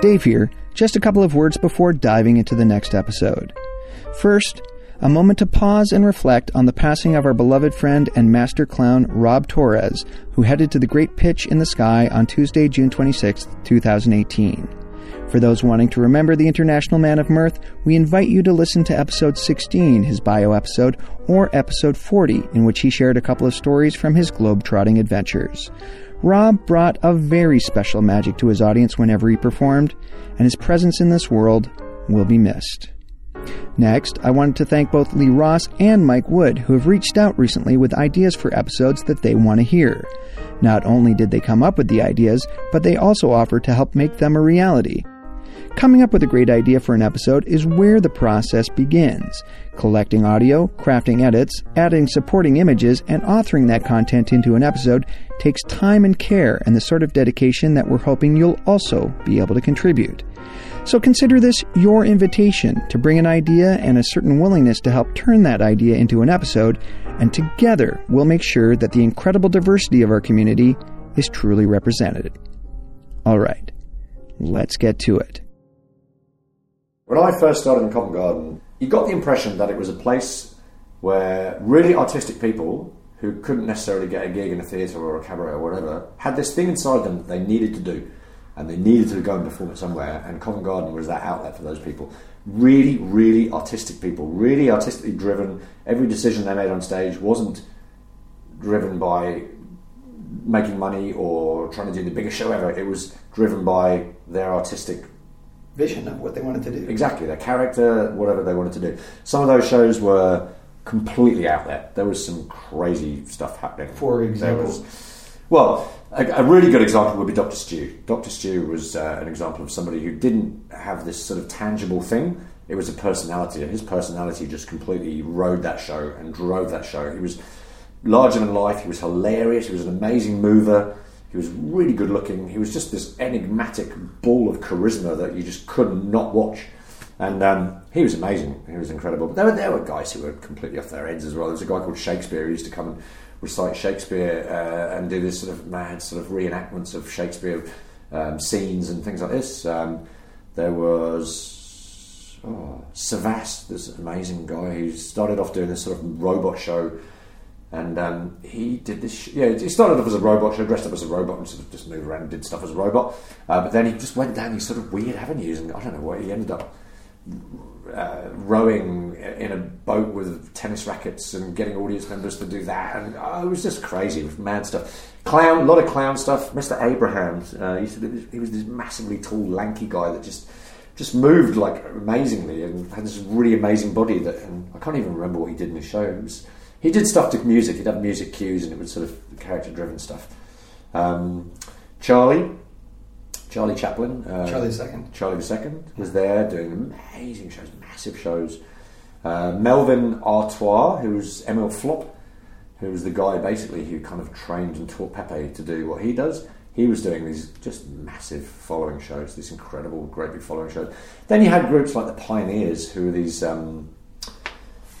Dave here, just a couple of words before diving into the next episode. First, a moment to pause and reflect on the passing of our beloved friend and master clown Rob Torres, who headed to the Great Pitch in the Sky on Tuesday, June 26, 2018. For those wanting to remember the International Man of Mirth, we invite you to listen to episode 16, his bio episode, or episode 40, in which he shared a couple of stories from his globe-trotting adventures. Rob brought a very special magic to his audience whenever he performed, and his presence in this world will be missed. Next, I wanted to thank both Lee Ross and Mike Wood, who have reached out recently with ideas for episodes that they want to hear. Not only did they come up with the ideas, but they also offered to help make them a reality. Coming up with a great idea for an episode is where the process begins. Collecting audio, crafting edits, adding supporting images, and authoring that content into an episode takes time and care and the sort of dedication that we're hoping you'll also be able to contribute. So consider this your invitation to bring an idea and a certain willingness to help turn that idea into an episode, and together we'll make sure that the incredible diversity of our community is truly represented. All right, let's get to it. When I first started in Covent Garden, you got the impression that it was a place where really artistic people who couldn't necessarily get a gig in a theatre or a cabaret or whatever had this thing inside them that they needed to do and they needed to go and perform it somewhere and Covent Garden was that outlet for those people. Really, really artistic people, really artistically driven. Every decision they made on stage wasn't driven by making money or trying to do the biggest show ever. It was driven by their artistic vision of what they wanted to do. Exactly, their character, whatever they wanted to do. Some of those shows were completely out there. There was some crazy stuff happening. For example, was, well, a, a, really good example would be Doctor Stew. Doctor Stew was uh, an example of somebody who didn't have this sort of tangible thing. It was a personality, and his personality just completely rode that show and drove that show. He was larger than life. He was hilarious. He was an amazing mover. He was really good looking. He was just this enigmatic ball of charisma that you just could not watch. And um, he was amazing. He was incredible. But there were, there were guys who were completely off their heads as well. There was a guy called Shakespeare who used to come and recite Shakespeare uh, and do this sort of mad sort of reenactments of Shakespeare um, scenes and things like this. Um, there was oh, Savas, this amazing guy who started off doing this sort of robot show and um, he did this. Sh- yeah, he started off as a robot show, dressed up as a robot, and sort of just moved around and did stuff as a robot. Uh, but then he just went down these sort of weird avenues, and I don't know what he ended up uh, rowing in a boat with tennis rackets and getting audience members to do that, and oh, it was just crazy mad stuff. Clown, a lot of clown stuff. Mr. Abrahams, uh, he, he was this massively tall, lanky guy that just just moved like amazingly and had this really amazing body that, and I can't even remember what he did in his show. It was he did stuff to music. He'd have music cues, and it was sort of character driven stuff. Um, Charlie, Charlie Chaplin, uh, Charlie Second, Charlie the Second was there doing amazing shows, massive shows. Uh, Melvin Artois, who was Emil Flop, who was the guy basically who kind of trained and taught Pepe to do what he does. He was doing these just massive following shows, these incredible, great big following shows. Then you had groups like the Pioneers, who were these um,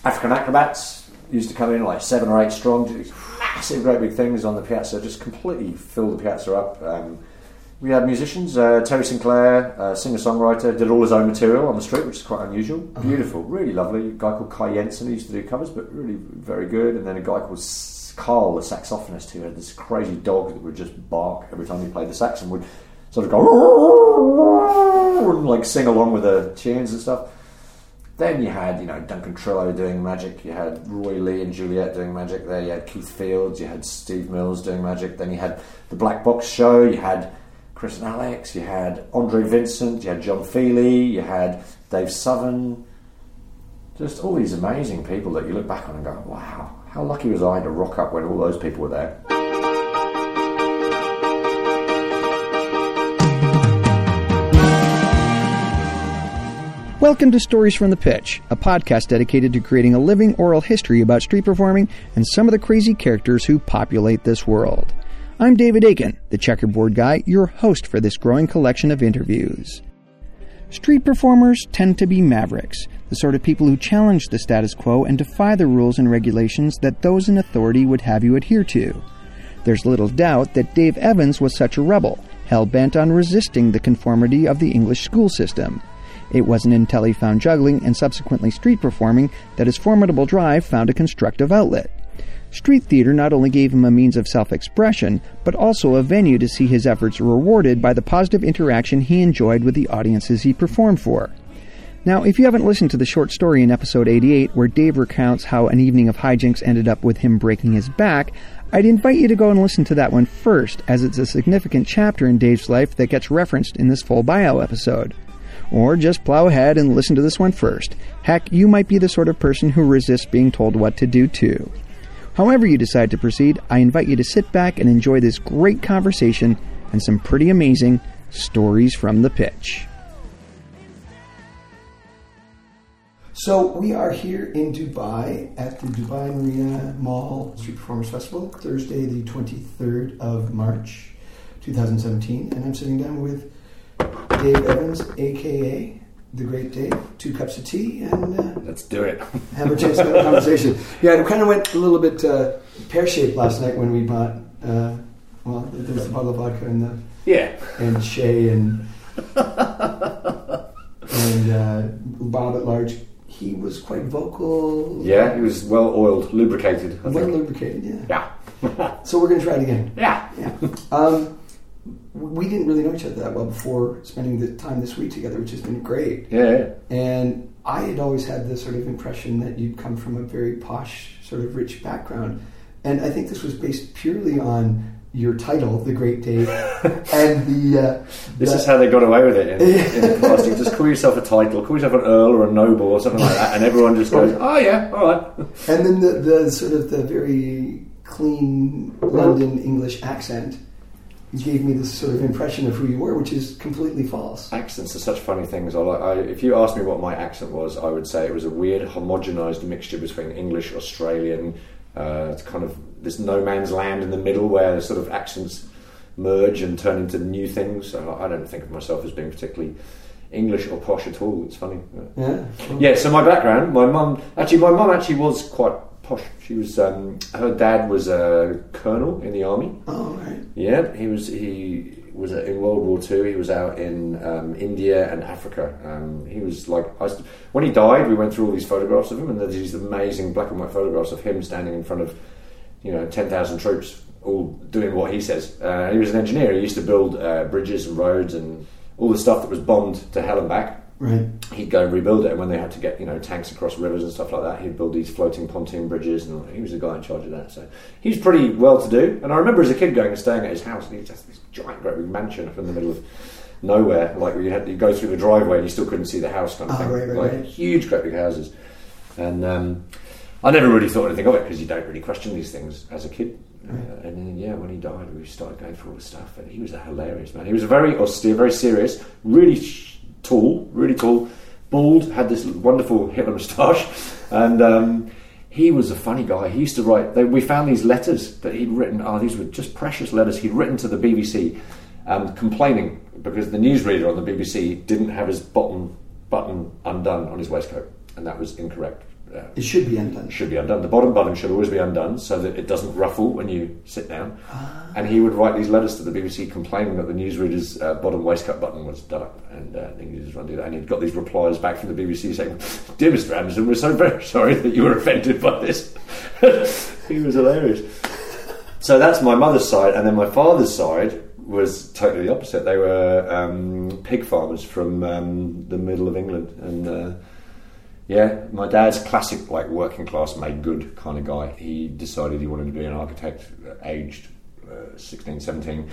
African acrobats used to come in like seven or eight strong, these massive, great big things on the piazza, just completely fill the piazza up. Um, we had musicians, uh, Terry Sinclair, uh, singer songwriter, did all his own material on the street, which is quite unusual. Uh-huh. Beautiful, really lovely. A guy called Kai Jensen who used to do covers, but really very good. And then a guy called Carl, the saxophonist, who had this crazy dog that would just bark every time he played the sax and would sort of go and like sing along with the tunes and stuff. Then you had, you know, Duncan Trillo doing magic. You had Roy Lee and Juliet doing magic there. You had Keith Fields. You had Steve Mills doing magic. Then you had the Black Box Show. You had Chris and Alex. You had Andre Vincent. You had John Feely. You had Dave Southern. Just all these amazing people that you look back on and go, wow, how lucky was I to rock up when all those people were there. Welcome to Stories from the Pitch, a podcast dedicated to creating a living oral history about street performing and some of the crazy characters who populate this world. I'm David Aiken, the checkerboard guy, your host for this growing collection of interviews. Street performers tend to be mavericks, the sort of people who challenge the status quo and defy the rules and regulations that those in authority would have you adhere to. There's little doubt that Dave Evans was such a rebel, hell bent on resisting the conformity of the English school system. It wasn't until he found juggling and subsequently street performing that his formidable drive found a constructive outlet. Street theater not only gave him a means of self expression, but also a venue to see his efforts rewarded by the positive interaction he enjoyed with the audiences he performed for. Now, if you haven't listened to the short story in episode 88, where Dave recounts how an evening of hijinks ended up with him breaking his back, I'd invite you to go and listen to that one first, as it's a significant chapter in Dave's life that gets referenced in this full bio episode. Or just plow ahead and listen to this one first. Heck, you might be the sort of person who resists being told what to do too. However, you decide to proceed, I invite you to sit back and enjoy this great conversation and some pretty amazing stories from the pitch. So we are here in Dubai at the Dubai Marina Mall Street Performers Festival, Thursday, the 23rd of March, 2017, and I'm sitting down with Dave Evans, aka the Great Dave. Two cups of tea and uh, Let's do it. have a chance to have a conversation. Yeah, it kind of went a little bit uh, pear shaped last night when we bought. Uh, well, there was the bottle of vodka and the Yeah. and Shay and and uh, Bob at large. He was quite vocal. Yeah, he was well oiled, lubricated. I well think. lubricated. Yeah. Yeah. So we're gonna try it again. Yeah. Yeah. Um, we didn't really know each other that well before spending the time this week together, which has been great. Yeah. And I had always had the sort of impression that you'd come from a very posh, sort of rich background. And I think this was based purely on your title, The Great Dave, and the. Uh, This the- is how they got away with it in, in the past. You just call yourself a title, call yourself an earl or a noble or something like that, and everyone just goes, "Oh yeah, all right." And then the, the sort of the very clean London English accent gave me this sort of impression of who you were, which is completely false. Accents are such funny things. I, like- I, if you asked me what my accent was, I would say it was a weird, homogenized mixture between English, Australian. Uh, it's kind of this no man's land in the middle where the sort of accents merge and turn into new things. So I don't think of myself as being particularly English or posh at all. It's funny. Yeah. Yeah, so my background, my mum, actually, my mum actually was quite posh. She was, um, her dad was a colonel in the army. Oh, right. Yeah, he was, he was in World War Two. He was out in um, India and Africa. Um, he was like, I, when he died, we went through all these photographs of him, and there's these amazing black and white photographs of him standing in front of, you know, 10,000 troops, all doing what he says. Uh, he was an engineer. He used to build uh, bridges and roads and all the stuff that was bombed to hell and back Right. he'd go and rebuild it. And when they had to get you know tanks across rivers and stuff like that, he'd build these floating pontoon bridges, and he was the guy in charge of that. So he's pretty well to do. And I remember as a kid going and staying at his house, and he had this giant, great big mansion up in the middle of nowhere. Like you had to go through the driveway, and you still couldn't see the house, kind of Ah, thing. right, right, like huge, great big houses. And um, I never really thought anything of it because you don't really question these things as a kid. Uh, and then, yeah, when he died, we started going through all the stuff, and he was a hilarious man. He was very austere, very serious, really sh- tall, really tall, bald, had this wonderful Hitler moustache, and um, he was a funny guy. He used to write. They, we found these letters that he'd written. Oh, these were just precious letters he'd written to the BBC, um, complaining because the newsreader on the BBC didn't have his bottom button undone on his waistcoat, and that was incorrect. Uh, It should be undone. should be undone. The bottom button should always be undone so that it doesn't ruffle when you sit down. And he would write these letters to the BBC complaining that the newsreader's uh, bottom waistcoat button was done up, and uh, he just run do that. And he'd got these replies back from the BBC saying, "Dear Mr. Anderson, we're so very sorry that you were offended by this." he was hilarious. So that's my mother's side, and then my father's side was totally the opposite. They were um, pig farmers from um, the middle of England, and uh, yeah, my dad's classic, like working class, made good kind of guy. He decided he wanted to be an architect, uh, aged uh, 16, 17.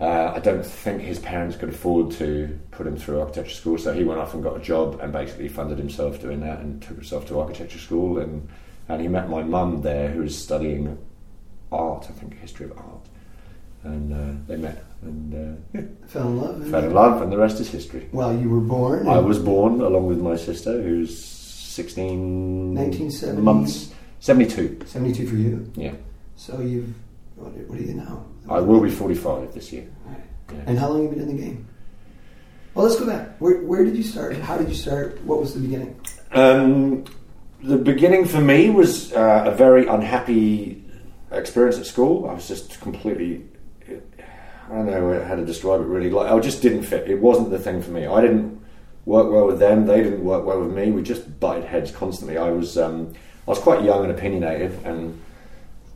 Uh, I don't think his parents could afford to put him through architecture school, so he went off and got a job and basically funded himself doing that and took himself to architecture school. And, and he met my mum there, who was studying art, I think, history of art. And uh, they met and uh, Fell in love. and- fell in love, and the rest is history. Well, you were born. I was born along with my sister, who's 16 1970. months, 72. 72 for you. Yeah. So you've. What, what are you now? I will be 45 this year. Right. Yeah. And how long have you been in the game? Well, let's go back. Where, where did you start? How did you start? What was the beginning? Um, the beginning for me was uh, a very unhappy experience at school. I was just completely. I don't know how to describe it really. Like I just didn't fit. It wasn't the thing for me. I didn't work well with them. They didn't work well with me. We just butted heads constantly. I was um, I was quite young and opinionated, and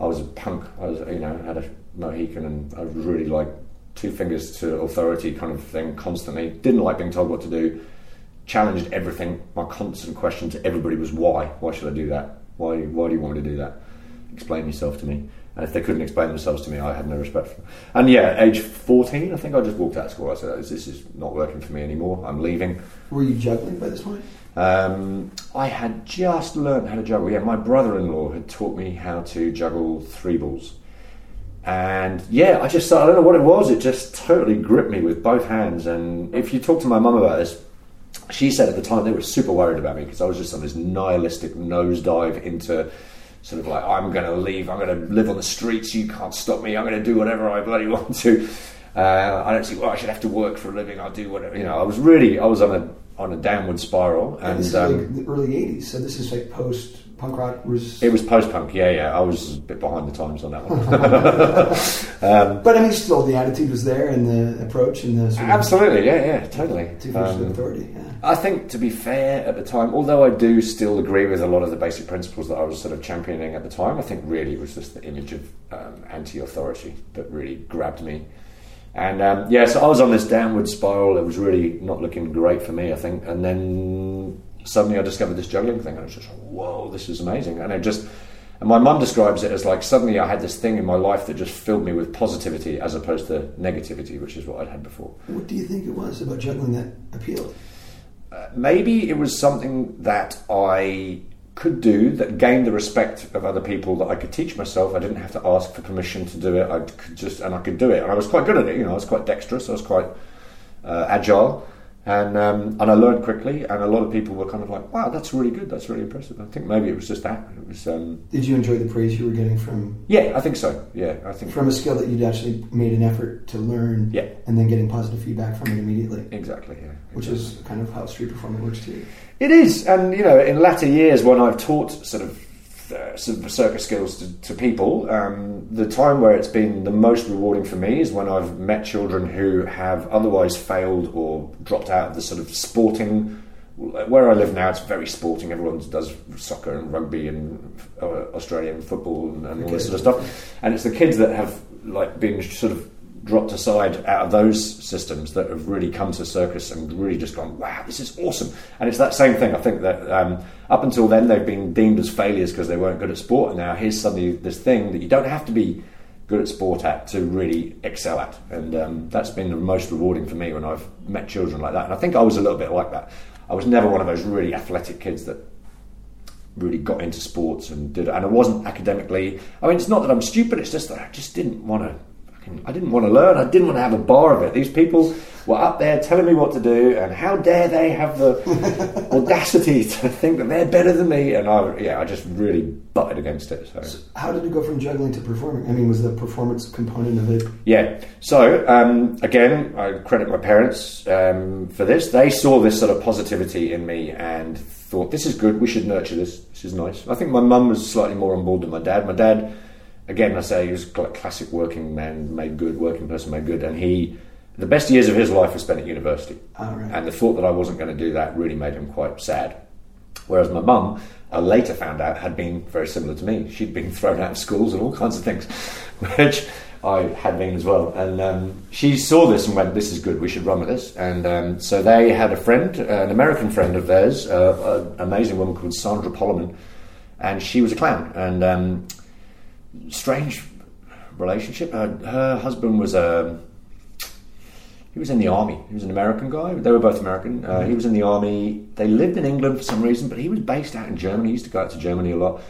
I was a punk. I was you know had a Mohican, and I was really like two fingers to authority kind of thing constantly. Didn't like being told what to do. Challenged everything. My constant question to everybody was why? Why should I do that? Why? Why do you want me to do that? Explain yourself to me. And if they couldn't explain themselves to me, I had no respect for them. And yeah, age 14, I think I just walked out of school. I said, this is not working for me anymore. I'm leaving. Were you juggling by this point? Um, I had just learned how to juggle. Yeah, my brother-in-law had taught me how to juggle three balls. And yeah, I just I don't know what it was. It just totally gripped me with both hands. And if you talk to my mum about this, she said at the time they were super worried about me because I was just on this nihilistic nosedive into sort of like I'm going to leave, I'm going to live on the streets, you can't stop me, I'm going to do whatever I bloody want to. Uh, I don't see why I should have to work for a living. I'll do whatever. You know, I was really, I was on a on a downward spiral. And, this is um, like the early '80s, so this is like post punk rock was. It was post punk, yeah, yeah. I was a bit behind the times on that one. um, but I mean, still the attitude was there, and the approach, and the sort of absolutely, yeah, yeah, totally. two of authority. Yeah. I think, to be fair, at the time, although I do still agree with a lot of the basic principles that I was sort of championing at the time, I think really it was just the image of um, anti-authority that really grabbed me. And um, yeah, so I was on this downward spiral. It was really not looking great for me, I think. And then suddenly I discovered this juggling thing, and I was just, whoa, this is amazing. And it just, and my mum describes it as like suddenly I had this thing in my life that just filled me with positivity as opposed to negativity, which is what I'd had before. What do you think it was about juggling that appealed? Uh, maybe it was something that I could do that gained the respect of other people that I could teach myself. I didn't have to ask for permission to do it. I could just and I could do it, and I was quite good at it. You know, I was quite dexterous. I was quite uh, agile, and um, and I learned quickly. And a lot of people were kind of like, "Wow, that's really good. That's really impressive." I think maybe it was just that. It was. Um, Did you enjoy the praise you were getting from? Yeah, I think so. Yeah, I think from a skill that you'd actually made an effort to learn. Yeah. and then getting positive feedback from it immediately. exactly. Yeah, Which is kind of how street performing works too. It is, and you know, in latter years when I've taught sort of uh, sort of circus skills to, to people, um, the time where it's been the most rewarding for me is when I've met children who have otherwise failed or dropped out of the sort of sporting. Where I live now, it's very sporting. Everyone does soccer and rugby and uh, Australian football and, and all this sort of stuff. And it's the kids that have like been sort of dropped aside out of those systems that have really come to circus and really just gone, wow, this is awesome. And it's that same thing. I think that um, up until then they've been deemed as failures because they weren't good at sport, and now here's suddenly this thing that you don't have to be good at sport at to really excel at. And um, that's been the most rewarding for me when I've met children like that. And I think I was a little bit like that. I was never one of those really athletic kids that really got into sports and did and I wasn't academically I mean it's not that I'm stupid it's just that I just didn't want to I didn't want to learn. I didn't want to have a bar of it. These people were up there telling me what to do, and how dare they have the audacity to think that they're better than me? And I, yeah, I just really butted against it. So. So how did you go from juggling to performing? I mean, was the performance component of it? Yeah. So um, again, I credit my parents um, for this. They saw this sort of positivity in me and thought, "This is good. We should nurture this. This is nice." I think my mum was slightly more on board than my dad. My dad, again, I say he was cl- classic working man, made good, working person, made good, and he. The best years of his life were spent at university, All right. and the thought that I wasn't going to do that really made him quite sad. Whereas my mum, I later found out, had been very similar to me. She'd been thrown out of schools and all kinds of things, which I had been as well. And um, she saw this and went, "This is good. We should run with this." And um, so they had a friend, uh, an American friend of theirs, uh, an amazing woman called Sandra Pollerman, and she was a clown. And um, strange relationship. Her, her husband was a he was in the army. He was an American guy. They were both American. Uh, he was in the army. They lived in England for some reason, but he was based out in Germany. He used to go out to Germany a lot.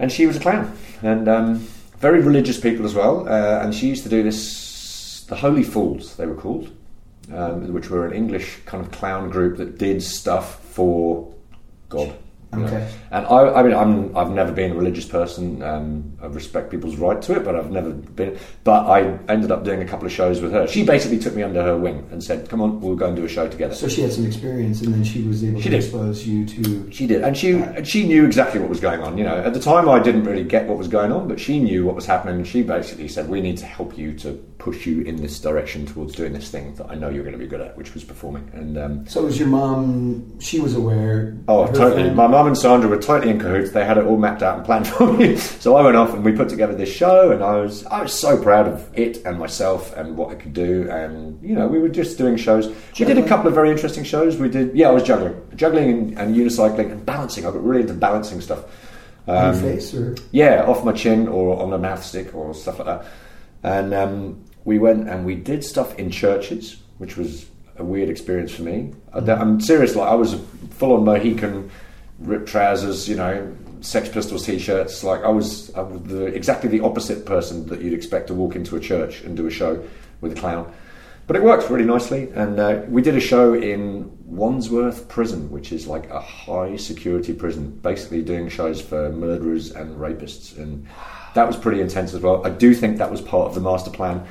And she was a clown, and um, very religious people as well. Uh, and she used to do this, the Holy Fools, they were called, um, which were an English kind of clown group that did stuff for God. You know. Okay. And I, I mean, I'm, I've never been a religious person. Um, I respect people's right to it, but I've never been. But I ended up doing a couple of shows with her. She basically took me under her wing and said, "Come on, we'll go and do a show together." So she had some experience, and then she was able She to did. expose you to. She did, and she and she knew exactly what was going on. You know, at the time I didn't really get what was going on, but she knew what was happening. And she basically said, "We need to help you to push you in this direction towards doing this thing that I know you're going to be good at, which was performing. And um, So was your mom? She was aware. Oh, totally. friend- My mom and Sandra were totally in cahoots. They had it all mapped out and planned for me. So I went off and we put together this show, and I was I was so proud of it and myself and what I could do. And you know, we were just doing shows. We did a couple of very interesting shows. We did, yeah, I was juggling, juggling and, and unicycling and balancing. I got really into balancing stuff. on Um, your face, or yeah, off my chin or on a mouth stick or stuff like that. And um, we went and we did stuff in churches, which was a weird experience for me. Don't- I'm serious, like I was full on Mohican, ripped trousers, you know, Sex Pistols t-shirts. Like I was, I was the, exactly the opposite person that you'd expect to walk into a church and do a show with a clown. But it worked really nicely, and uh, we did a show in Wandsworth Prison, which is like a high security prison, basically doing shows for murderers and rapists, and that was pretty intense as well. I do think that was part of the master plan.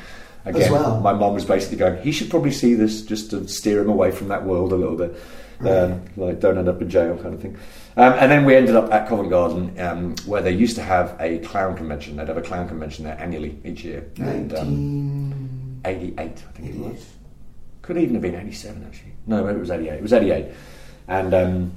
Again, well. my mom was basically going, he should probably see this just to steer him away from that world a little bit, um, like don't end up in jail kind of thing. Um, and then we ended up at Covent Garden, um, where they used to have a clown convention. They'd have a clown convention there annually each year, and um, 88, I think it was. Could even have been 87, actually. No, maybe it was 88. It was 88. And um,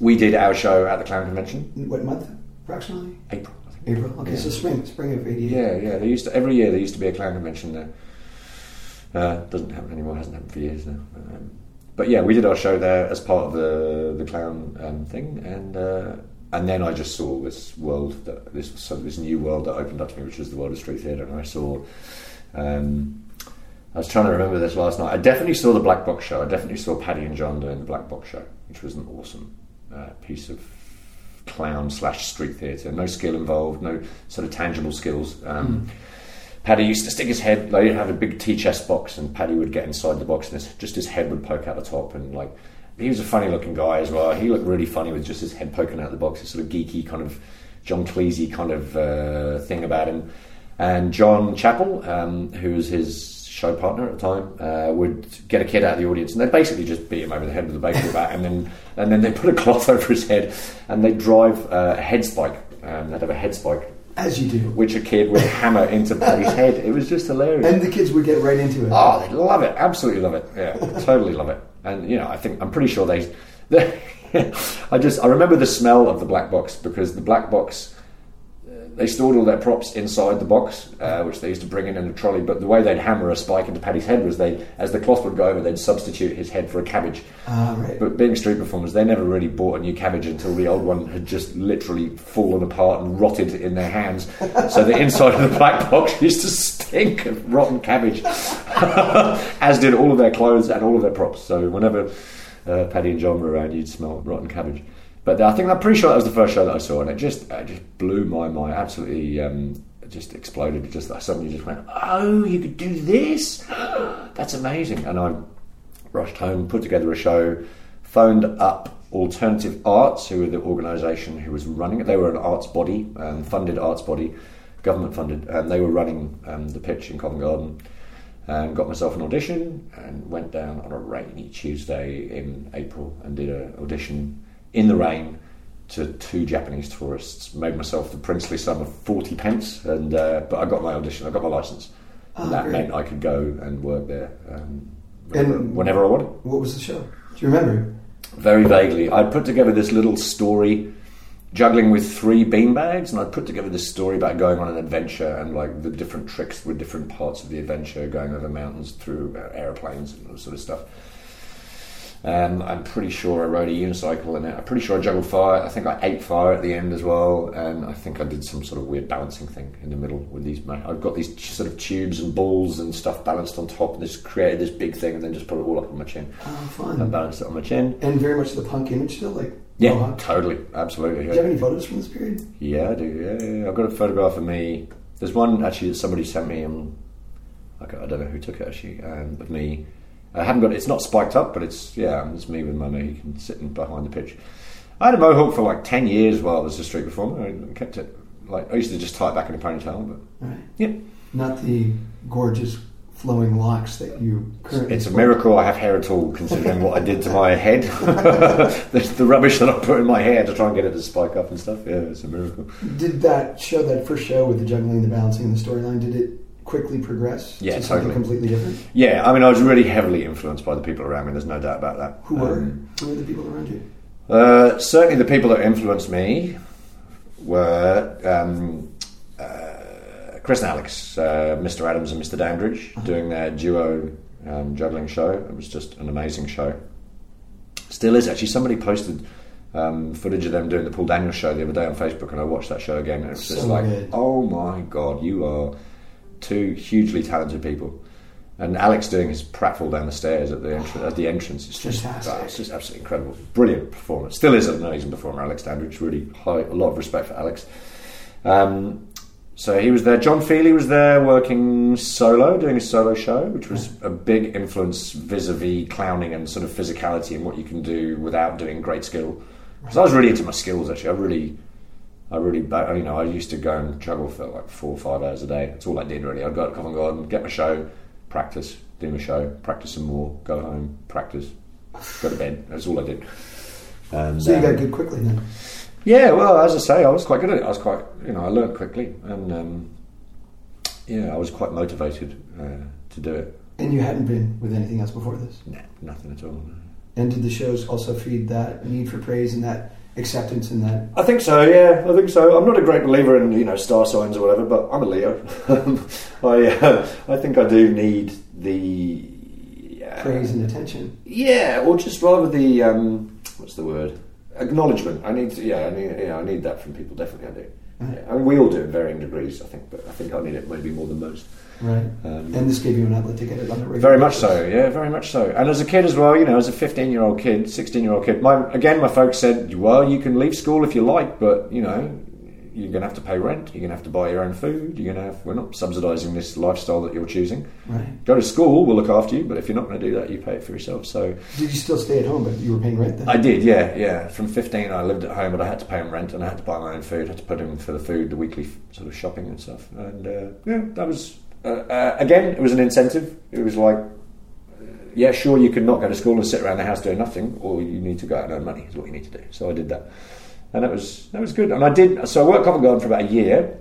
we did our show at the Clown Convention, what month approximately? April. April. Okay, Yeah. so spring, spring of '88. Yeah, yeah. They used to, every year there used to be a clown convention there. Uh, doesn't happen anymore, hasn't happened for years now. Um, but yeah, we did our show there as part of the the clown um, thing, and uh, and then I just saw this world that this so this new world that opened up to me, which was the world of street theatre, and I saw. Um, I was trying to remember this last night. I definitely saw the Black Box show. I definitely saw Paddy and John doing the Black Box show, which was an awesome uh, piece of clown slash street theatre. No skill involved, no sort of tangible skills. Um, Paddy used to stick his head. They'd have a big tea chest box, and Paddy would get inside the box, and his, just his head would poke out the top. And like, he was a funny looking guy as well. He looked really funny with just his head poking out the box. This sort of geeky kind of John Cleese kind of uh, thing about him. And John Chappell, um, who was his show partner at the time, uh, would get a kid out of the audience, and they'd basically just beat him over the head with a baseball bat, and then and then they put a cloth over his head, and they'd drive uh, a head spike. Um, they'd have a head spike As you do. which a kid would hammer into Paddy's head. It was just hilarious. And the kids would get right into it. oh, they'd love it. Absolutely love it. Yeah, totally love it. And you know, I think I'm pretty sure they. they I just I remember the smell of the black box because the black box. They stored all their props inside the box, uh, which they used to bring in in a trolley. But the way they'd hammer a spike into Paddy's head was they, as the cloth would go over, they'd substitute his head for a cabbage. Ah, right. But being street performers, they never really bought a new cabbage until the old one had just literally fallen apart and rotted in their hands. So the inside of the black box used to stink of rotten cabbage, as did all of their clothes and all of their props. So whenever uh, Paddy and John were around, you'd smell rotten cabbage. But I think I'm pretty sure that was the first show that I saw, and it just it just blew my mind. Absolutely, um, just exploded. It just I suddenly just went, "Oh, you could do this! That's amazing!" And I rushed home, put together a show, phoned up Alternative Arts, who were the organisation who was running it. They were an arts body, um, funded arts body, government funded, and they were running um, the pitch in Covent Garden. And got myself an audition and went down on a rainy Tuesday in April and did an audition in the rain to two Japanese tourists. Made myself the princely sum of forty pence, and uh, but I got my audition, I got my license, and Ah, that great. meant I could go and work there um, whenever, And- whenever I wanted. What was the show? Do you remember? Very vaguely, I'd put together this little story, juggling with three beanbags, and I'd put together this story about going on an adventure and like the different tricks with different parts of the adventure, going over mountains, through uh, aeroplanes, and all sort of stuff. Um, I'm pretty sure I rode a unicycle in it. I'm pretty sure I juggled fire. I think I ate fire at the end as well, and I think I did some sort of weird balancing thing in the middle with these. I've got these sort of tubes and balls and stuff balanced on top. And this created this big thing, and then just put it all up on my chin Oh, fun! and balanced it on my chin. And very much the punk image still, like Yeah, Mohawk. totally, absolutely. Do you have any photos from this period? Yeah, I do. Yeah, yeah, yeah. I've got a photograph of me. There's one actually that somebody sent me. Um, I I don't know who took it actually. Um, of me. I haven't got. It's not spiked up, but it's yeah. It's me with my Mohican sitting behind the pitch. I had a mohawk for like ten years while I was a street performer. I kept it like I used to just tie it back in a ponytail, but Right. yeah, Not the gorgeous flowing locks that you currently. it's a miracle I have hair at all, considering what I did to my head. the, the rubbish that I put in my hair to try and get it to spike up and stuff. Yeah, it's a miracle. Did that show, that first show with the juggling, the balancing, and the storyline, did it quickly progress Yeah, to something totally. completely different? Yeah, I mean, I was really heavily influenced by the people around me. There's no doubt about that. Who were? Um, Who were the people around you? Uh, certainly, the people that influenced me were um, uh, Chris and Alex, uh, Mr. Adams and Mr. Dandridge, doing their duo um, juggling show. It was just an amazing show. Still is actually. Somebody posted um, footage of them doing the Paul Daniels show the other day on Facebook, and I watched that show again, and it's just So like, good. oh my god, you are two hugely talented people. And Alex doing his pratfall down the stairs at the entr- at the entrance is just ah, it's just absolutely incredible, brilliant performance. Still is an amazing performer, Alex Dandridge. Really high, a lot of respect for Alex. Um, so he was there. John Feely was there working solo, doing a solo show, which was a big influence vis-a-vis clowning and sort of physicality and what you can do without doing great skill. Because I was really into my skills. Actually, I really, I really, you know, I used to go and juggle for like four or five hours a day. That's all I did really. I'd go to Covent Garden, get my show, practice, do my show, practice some more, go home, practice, go to bed. That's all I did. And, So you um, got good quickly then. yeah, well, as I say, I was quite good at it. I was quite, you know, I learned quickly, and um, yeah, I was quite motivated uh, to do it. And you hadn't been with anything else before this. Nah, nothing at all. And did the shows also feed that need for praise and that acceptance in that? I think so. Yeah, I think so. I'm not a great believer in you know star signs or whatever, but I'm a Leo. I uh, I think I do need the uh, Praise and attention. Yeah, or just rather the um, what's the word? Acknowledgement. I need to, yeah, I need yeah, I need that from people. Definitely, I do. Yeah. I mean, we all do in varying degrees, I think, but I think I need it maybe more than most. Right. Um, And this gave you an outlet to get it on the. Very much so, yeah, very much so. And as a kid as well, you know, as a 15 year old kid, 16 year old kid, my, again, my folks said, well, you can leave school if you like, but, you know, you're going to have to pay rent, you're going to have to buy your own food, you're going to have, we're not subsidising this lifestyle that you're choosing. Right. Go to school, we'll look after you, but if you're not going to do that, you pay it for yourself. So Did you still stay at home, but you were paying rent then? I did, yeah, yeah. From 15, I lived at home, but I had to pay him rent and I had to buy my own food, had to put in for the food, the weekly sort of shopping and stuff. And uh, yeah, that was, uh, uh, again, it was an incentive. It was like, uh, yeah, sure, you can not go to school and sit around the house doing nothing, or you need to go out and earn money, is what you need to do. So I did that. And that was, that was good. And I did, so I worked Covent Garden for about a year,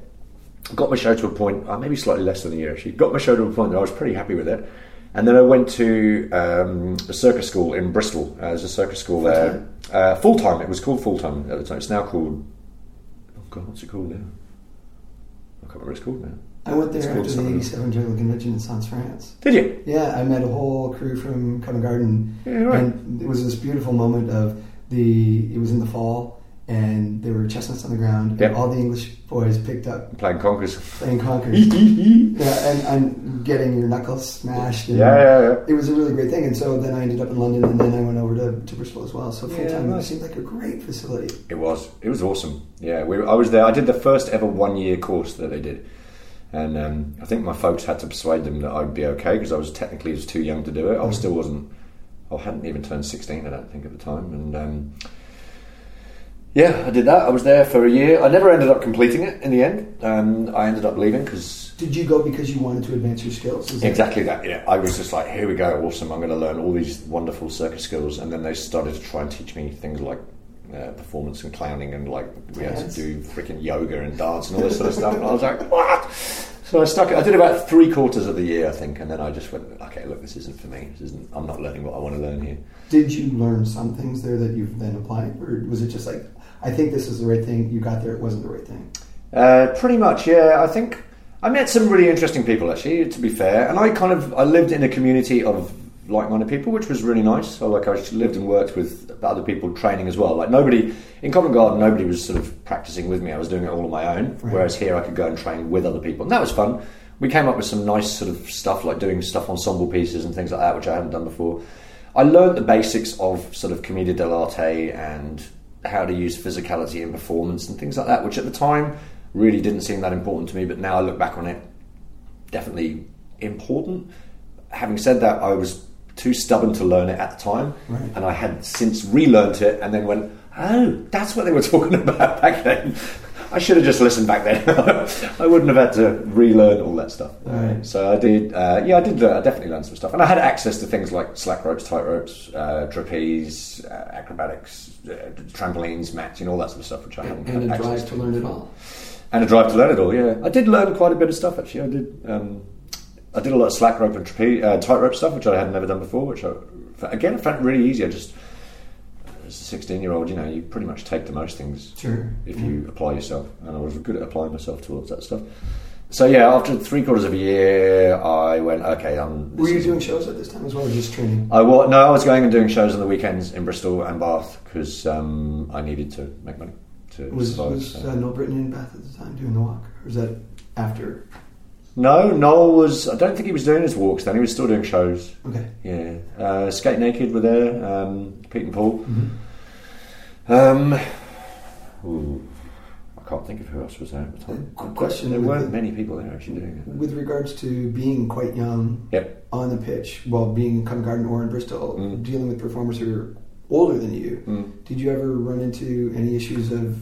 got my show to a point, uh, maybe slightly less than a year actually, got my show to a point that I was pretty happy with it. And then I went to um, a circus school in Bristol. Uh, there's a circus school there. Uh, Fooltime, it was called Fooltime at the time. It's now called, oh God, what's it called now? I can't remember what it's called now. I went there after the 87 General Convention in Saintes France. Did you? Yeah, I met a whole crew from Covent Garden. Yeah, right. And it was this beautiful moment of the, it was in the fall, and there were chestnuts on the ground, Yep. and all the English boys picked up Playing conkers. playing conkers. yeah, yeah, and, and getting your knuckles smashed. And yeah, yeah. It was a really great thing, and so then I ended up in London, and then I went over to, to Bristol as well. So full Yeah, time, nice. it seemed like a great facility. It was. It was awesome. Yeah, we, I was there. I did the first ever one year course that they did, and um, I think my folks had to persuade them that I'd be okay because I was technically was too young to do it. I still wasn't. I hadn't even turned sixteen, I don't think, at the time. And um, yeah, I did that. I was there for a year. I never ended up completing it in the end. Um, I ended up leaving because Did you go because you wanted to advance your skills? Is that- Exactly that. Yeah, I was just like, here we go, awesome. I'm going to learn all these wonderful circus skills, and then they started to try and teach me things like uh, performance and clowning, and like we had to do freaking yoga and dance and all this sort of stuff. And I was like, what? So I stuck. I did about three quarters of the year, I think, and then I just went, okay, look, this isn't for me. This isn't. I'm not learning what I want to learn here. Did you learn some things there that you've then applied, or was it just like, I think this is the right thing? You got there, it wasn't the right thing. Uh, pretty much, yeah. I think I met some really interesting people actually. To be fair, and I kind of I lived in a community of like-minded people, which was really nice. So like I lived and worked with other people training as well. Like nobody in Covent Garden, nobody was sort of practicing with me. I was doing it all on my own. Right. Whereas here, I could go and train with other people, and that was fun. We came up with some nice sort of stuff like doing stuff ensemble pieces and things like that, which I hadn't done before. I learned the basics of sort of commedia dell'arte and how to use physicality in performance and things like that, which at the time really didn't seem that important to me. But now I look back on it, definitely important. Having said that, I was too stubborn to learn it at the time, Right. and I had since relearned it and then went, oh, that's what they were talking about back then. I should have just listened back then. I wouldn't have had to relearn all that stuff. Right. So I did, uh, yeah, I did. Uh, I definitely learned some stuff, and I had access to things like slack ropes, tight ropes, uh, trapeze, uh, acrobatics, uh, trampolines, mats, know, all that sort of stuff, which I hadn't And had a access drive to. to learn it all. And a drive to learn it all, yeah. I did learn quite a bit of stuff actually. I did. Um, I did a lot of slack rope and trape, uh, tightrope stuff, which I had never done before. Which I, again, I found really easy. I just as a sixteen-year-old, you know, you pretty much take to most things Sure. if you apply yourself, and I was good at applying myself towards that stuff. So yeah, after three quarters of a year, I went, okay, I'm. Were you doing shows at this time as well, or just training? I was no, I was going and doing shows on the weekends in Bristol and Bath because um, I needed to make money to Was survive. was so. uh, Noel Britton in Bath at the time doing the walk, or was that after? No, Noel was. I don't think he was doing his walks then. He was still doing shows. Okay. Yeah, uh, Skate Naked were there. Um, Pete and Paul. Mm-hmm. Um, ooh, I can't think of who else was there at the time. Qu- question There weren't the- many people there actually doing it. With regards to being quite young Yep. on the pitch while being in Covent Garden or in Bristol, Mm. dealing with performers who are older than you, Mm. did you ever run into any issues of,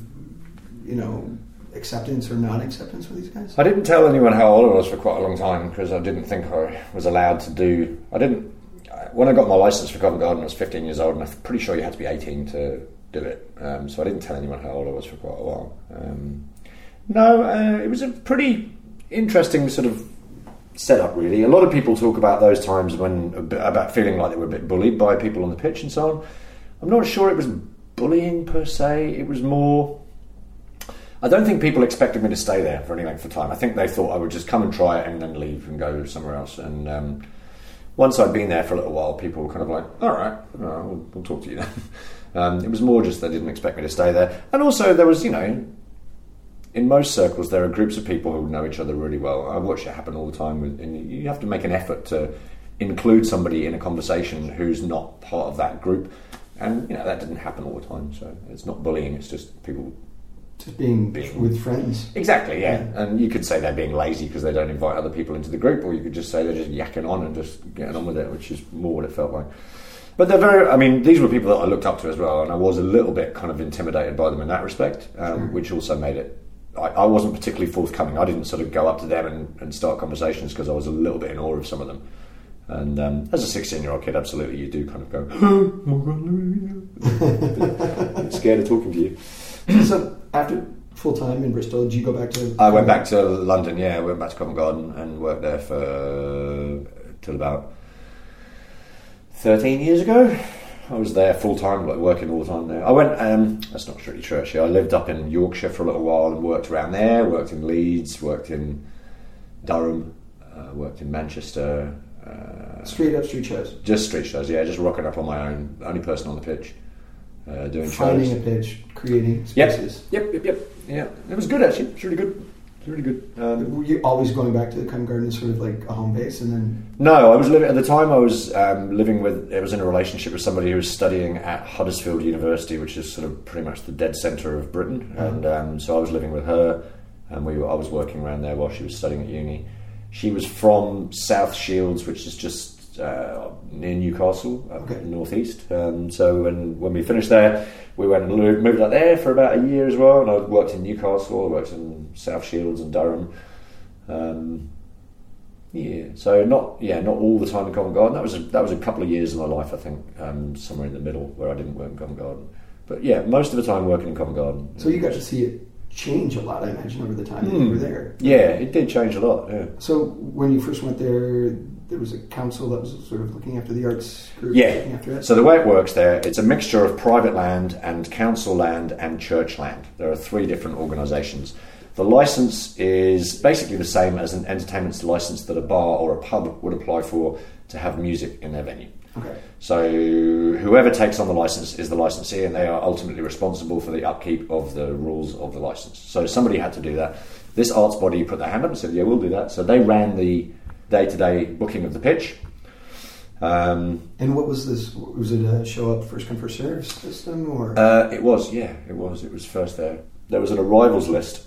you know, acceptance or non-acceptance for these guys? I didn't tell anyone how old I was for quite a long time because I didn't think I was allowed to do. I didn't. When I got my license for Covent Garden, I was 15 years old, and I'm pretty sure you had to be 18 to do it. Um, so I didn't tell anyone how old I was for quite a while. Um, no, uh, it was a pretty interesting sort of setup, really. A lot of people talk about those times when about feeling like they were a bit bullied by people on the pitch and so on. I'm not sure it was bullying per se. It was more. I don't think people expected me to stay there for any length of time. I think they thought I would just come and try it and then leave and go somewhere else. And um, once I'd been there for a little while, people were kind of like, "All right, all right, we'll, we'll talk to you then." Um, it was more just they didn't expect me to stay there, and also there was, you know, in most circles there are groups of people who know each other really well. I watch it happen all the time, with- and you have to make an effort to include somebody in a conversation who's not part of that group. And you know that didn't happen all the time, so it's not bullying. It's just people Just being, Being- with friends. Exactly, yeah. And you could say they're being lazy because they don't invite other people into the group, or you could just say they're just yakking on and just getting on with it, which is more what it felt like. But they're very, I mean, these were people that I looked up to as well, and I was a little bit kind of intimidated by them in that respect, um, which also made it. I, I wasn't particularly forthcoming. I didn't sort of go up to them and, and start conversations because I was a little bit in awe of some of them. And um, as a 16 year old kid, absolutely, you do kind of go, oh my god, look at me." scared of talking to you. so after Fooltime in Bristol, did you go back to? I went back to London, yeah, I went back to Covent Garden and worked there for till about 13 years ago. I was there full time, like working all the time there. I went, um, that's not strictly true actually. I lived up in Yorkshire for a little while and worked around there, worked in Leeds, worked in Durham, uh, worked in Manchester. Uh, straight up street shows. just street shows, yeah, just rocking up on my own, only person on the pitch, uh, doing Finding shows. a pitch, creating spaces. Yep, yep, yep. Yeah, it was good actually. It was really good. It was really good. Um, Were you always going back to the Covent Garden as sort of like a home base, and then No, I was living at the time. I was um, living with. I was in a relationship with somebody who was studying at Huddersfield University, which is sort of pretty much the dead centre of Britain. And um, so I was living with her, and we. Were, I was working around there while she was studying at uni. She was from South Shields, which is just uh, near Newcastle, up Okay. in the northeast. Um, so when when we finished there, we went and moved out there for about a year as well. And I worked in Newcastle. I worked in South Shields and Durham. Um, yeah, so not yeah, not all the time in Covent Garden. That was a, that was a couple of years of my life, I think, um, somewhere in the middle where I didn't work in Covent Garden. But yeah, most of the time working in Covent Garden. so you got to see it change a lot. I imagine over the time that Hmm. you were there. Yeah, it did change a lot. Yeah. So when you first went there, there was a council that was sort of looking after the arts group. Yeah. looking after it. So the way it works there, it's a mixture of private land and council land and church land. There are three different organisations. The license is basically the same as an entertainment license that a bar or a pub would apply for to have music in their venue. okay. So whoever takes on the license is the licensee, and they are ultimately responsible for the upkeep of the rules of the license. So somebody had to do that. This arts body put their hand up and said, "Yeah, we'll do that." So they ran the day-to-day booking of the pitch. Um, And what was this? Was it a show up first come first serve system or? uh, it was, yeah, it was. It was first there. There was an arrivals list,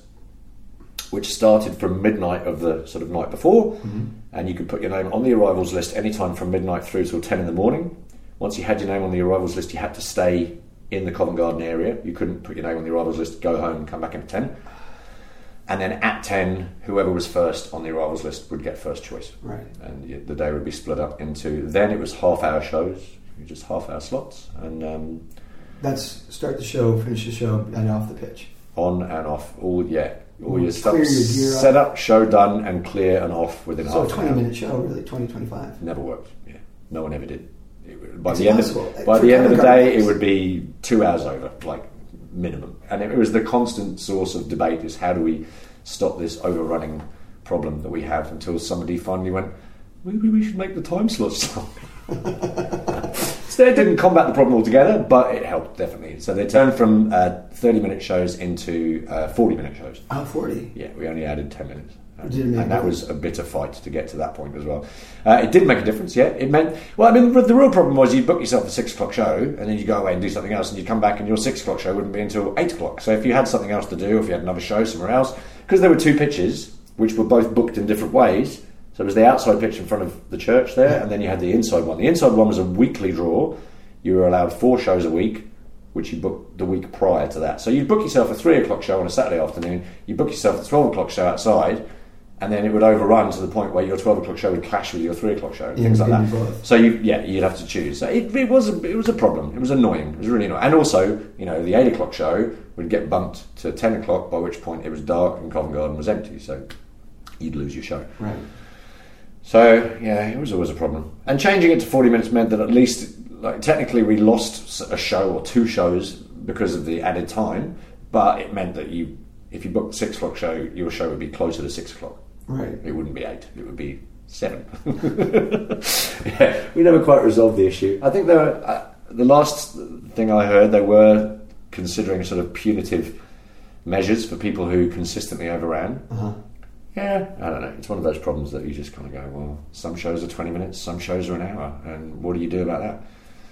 which started from midnight of the sort of night before, Mhm. and you could put your name on the arrivals list anytime from midnight through till 10 in the morning. Once you had your name on the arrivals list, you had to stay in the Covent Garden area. You couldn't put your name on the arrivals list, go home, come back in at 10. And then at 10, whoever was first on the arrivals list would get first choice. Right. And the day would be split up into, then it was half hour shows, just half hour slots, and um, That's start the show, finish the show, and off the pitch. on and off all yeah all your stuff your gear up. set up, show done, and clear and off within So a half an 20 hour. minute show, really, 20, 25. Never worked. Yeah, no one ever did. It- by It's the end of by For the end of the day, it would be two hours over, like minimum. And it was the constant source of debate: is how do we stop this overrunning problem that we have? Until somebody finally went, maybe we should make the time slots so it didn't combat the problem altogether, but it helped definitely. So they turned from uh, thirty-minute shows into uh, forty-minute shows. Oh, 40. Yeah, we only added 10 minutes. And that was a bitter fight to get to that point as well. Uh, it did make a difference, yeah. It meant, well, I mean, the, real problem was you'd book yourself a six o'clock show and then you go away and do something else and you'd come back and your six o'clock show wouldn't be until eight o'clock. So if you had something else to do, if you had another show somewhere else, because there were two pitches which were both booked in different ways. So it was the outside pitch in front of the church there, and then you had the inside one. The inside one was a weekly draw. You were allowed four shows a week, which you booked the week prior to that. So you'd book yourself a three o'clock show on a Saturday afternoon, you book yourself a 12 o'clock show outside, and then it would overrun to the point where your 12 o'clock show would clash with your 3 o'clock show, and Yeah, things like that. both. So you, yeah, you'd have to choose. So it, it was a, it was a problem. It was annoying. It was really annoying. And also, you know, the 8 o'clock show would get bumped to 10 o'clock, by which point it was dark and Covent Garden was empty. So you'd lose your show. Right. So yeah, it was always a problem. And changing it to forty minutes meant that at least, like technically, we lost a show or two shows because of the added time. But it meant that you, if you booked six o'clock show, your show would be closer to six o'clock. Right. It wouldn't be eight. It would be seven. yeah, we never quite resolved the issue. I think there were, uh, the last thing I heard, they were considering sort of punitive measures for people who consistently overran. Uh-huh. Yeah, I don't know. It's one of those problems that you just kind of go, well, some shows are 20 minutes, some shows are an hour, and what do you do about that?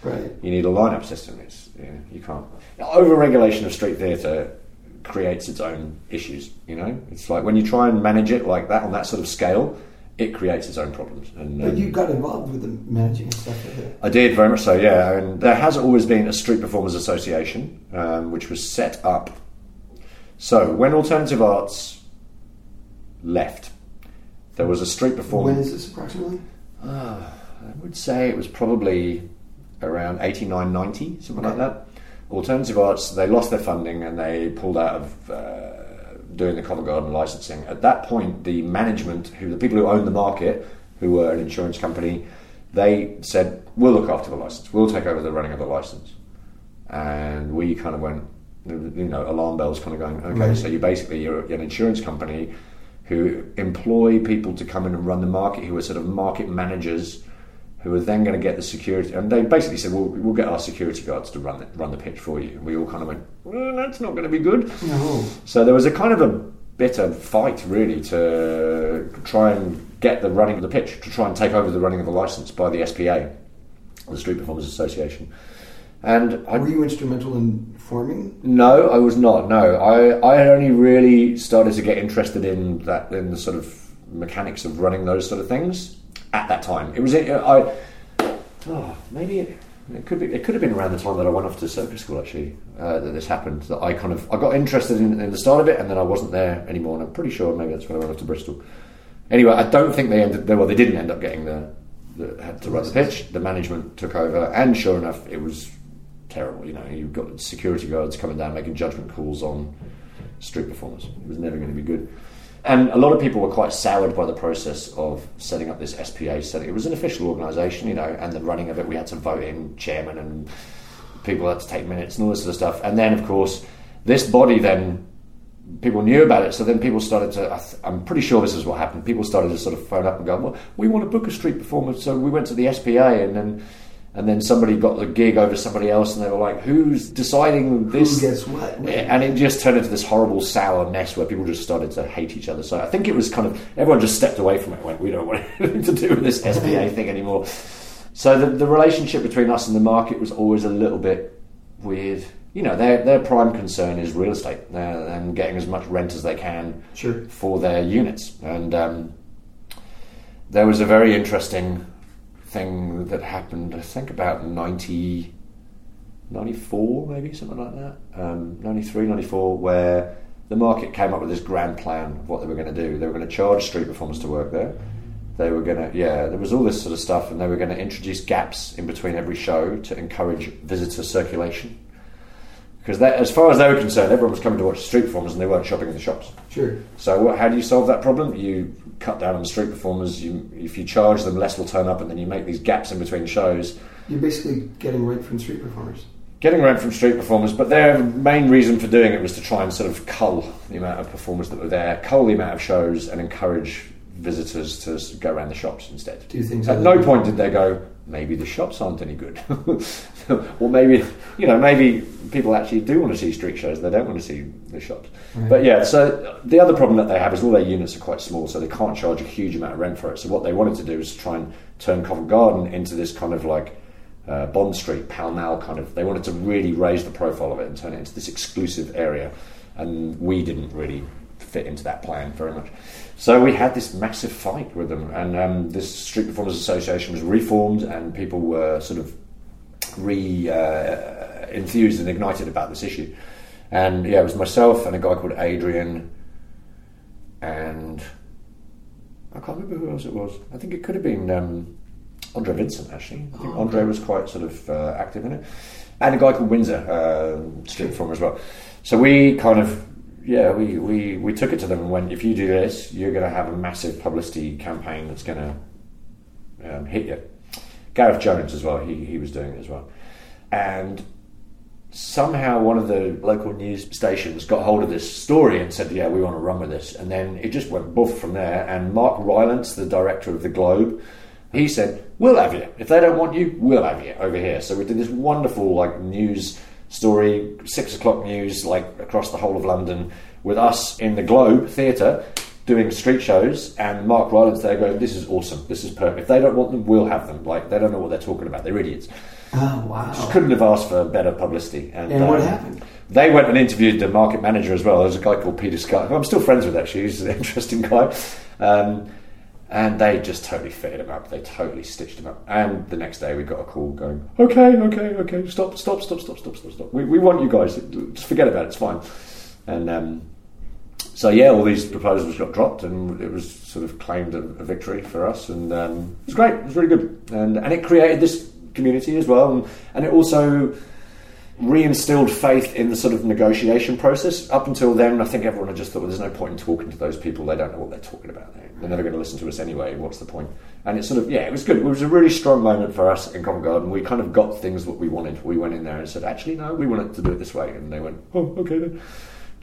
Right. You need a lineup system. It's, yeah, you can't. Over regulation of street theatre creates its own issues, you know? It's like when you try and manage it like that on that sort of scale, it creates its own problems. And, But um, you got involved with the managing stuff like that. I did very much so, yeah. And there has always been a Street Performers Association, um, which was set up. So when Alternative Arts left, there was a Street Performer. When is this approximately? I would say it was probably around 89, 90, something like that. Alternative Arts, they lost their funding and they pulled out of uh, doing the Covent Garden licensing. At that point, the management, who the people who owned the market, who were an insurance company, they said, "We'll look after the license. We'll take over the running of the license." And we kind of went, you know, alarm bells kind of going. Okay, Right. so you basically you're an insurance company who employ people to come in and run the market, who are sort of market managers who are then going to get the security. And they basically said, "Well, we'll get our security guards to run the, run the pitch for you." And we all kind of went, "Well, that's not going to be good." No. So there was a kind of a bitter fight, really, to try and get the running of the pitch, to try and take over the running of the license by the SPA, the Street Performers Association. And I Were you instrumental in forming? no, I was not. No, I I only really started to get interested in that in the sort of mechanics of running those sort of things at that time. It was I. Oh, maybe it, it could be. It could have been around the time that I went off to circus school actually uh, that this happened. That I kind of I got interested in, in the start of it, and then I wasn't there anymore. And I'm pretty sure maybe that's when I went off to Bristol. Anyway, I don't think they ended. Well, they didn't end up getting the, the had to run the pitch. The management took over, and sure enough, it was terrible. You know, you've got security guards coming down making judgment calls on street performers. It was never going to be good. And a lot of people were quite soured by the process of setting up this SPA. Setting it was an official organisation, you know, and the running of it, we had to vote in chairman, and people had to take minutes and all this sort of stuff. And then, of course, this body then people knew about it. So then people started to. I I'm pretty sure this is what happened. People started to sort of phone up and go, "Well, we want to book a street performer." So we went to the SPA, and then and then somebody got the gig over somebody else, and they were like, "Who's deciding this?" Who gets what? And it just turned into this horrible sour mess where people just started to hate each other. So I think it was kind of everyone just stepped away from it. Went, we don't want anything to do with this SPA thing anymore. So the, the relationship between us and the market was always a little bit weird. You know, their their prime concern is real estate uh, and getting as much rent as they can Sure. for their units. And um, there was a very interesting thing that happened, I think about 90, 94, maybe, something like that. Um, 93, 94, where the market came up with this grand plan of what they were going to do. They were going to charge street performers to work there. They were going to, yeah, there was all this sort of stuff, and they were going to introduce gaps in between every show to encourage visitor circulation. Because as far as they were concerned, everyone was coming to watch street performers and they weren't shopping in the shops. Sure. So what, how do you solve that problem? You cut down on the street performers. You, if you charge them, less will turn up, and then you make these gaps in between shows. You're basically getting rent from street performers. Getting rent from street performers, but their main reason for doing it was to try and sort of cull the amount of performers that were there, cull the amount of shows, and encourage visitors to go around the shops instead. Do things At no point did they go, maybe the shops aren't any good. or maybe, you know, maybe people actually do want to see street shows, they don't want to see the shops. Right. But yeah, so the other problem that they have is all their units are quite small, so they can't charge a huge amount of rent for it. So what they wanted to do is try and turn Covent Garden into this kind of like uh, Bond Street, Pall Mall kind of. They wanted to really raise the profile of it and turn it into this exclusive area, and we didn't really fit into that plan very much. So we had this massive fight with them, and um, this Street Performers Association was reformed, and people were sort of re uh, enthused and ignited about this issue. And yeah, it was myself and a guy called Adrian, and I can't remember who else it was. I think it could have been um, Andre Vincent actually. I think Oh, Andre okay. was quite sort of uh, active in it, and a guy called Windsor, uh, street performer as well. So we kind of yeah we, we, we took it to them and went if you do this you're going to have a massive publicity campaign that's going to um, hit you. Gareth Jones as well he, he was doing it as well, and somehow one of the local news stations got hold of this story and said, "Yeah, we want to run with this." And then it just went buff from there. And Mark Rylance, the director of the Globe, he said, "We'll have you. If they don't want you, we'll have you over here." So we did this wonderful like news story, six o'clock news, like across the whole of London, with us in the Globe Theatre. Doing street shows and Mark Rylance there going, This is awesome, this is perfect. If they don't want them, we'll have them. Like they don't know what they're talking about, they're idiots. Oh, wow. Just couldn't have asked for better publicity. And, And what um, happened? They went and interviewed the market manager as well. There's a guy called Peter Scott, who I'm still friends with actually. He's an interesting guy. Um, and they just totally fitted him up. They totally stitched him up. And the next day we got a call going, okay, okay, okay, stop, stop, stop, stop, stop, stop, stop. We, we want you guys. Just forget about it. It's fine. And um, so yeah, all these proposals got dropped, and it was sort of claimed a, a victory for us, and um, it was great. It was really good, and and it created this community as well, and, and it also reinstilled faith in the sort of negotiation process. Up until then, I think everyone had just thought, well, there's no point in talking to those people. They don't know what they're talking about. They're never going to listen to us anyway. What's the point? And it's sort of, yeah, it was good. It was a really strong moment for us in Covent Garden. We kind of got things what we wanted. We went in there and said, actually, no, we wanted to do it this way. And they went, oh, okay then.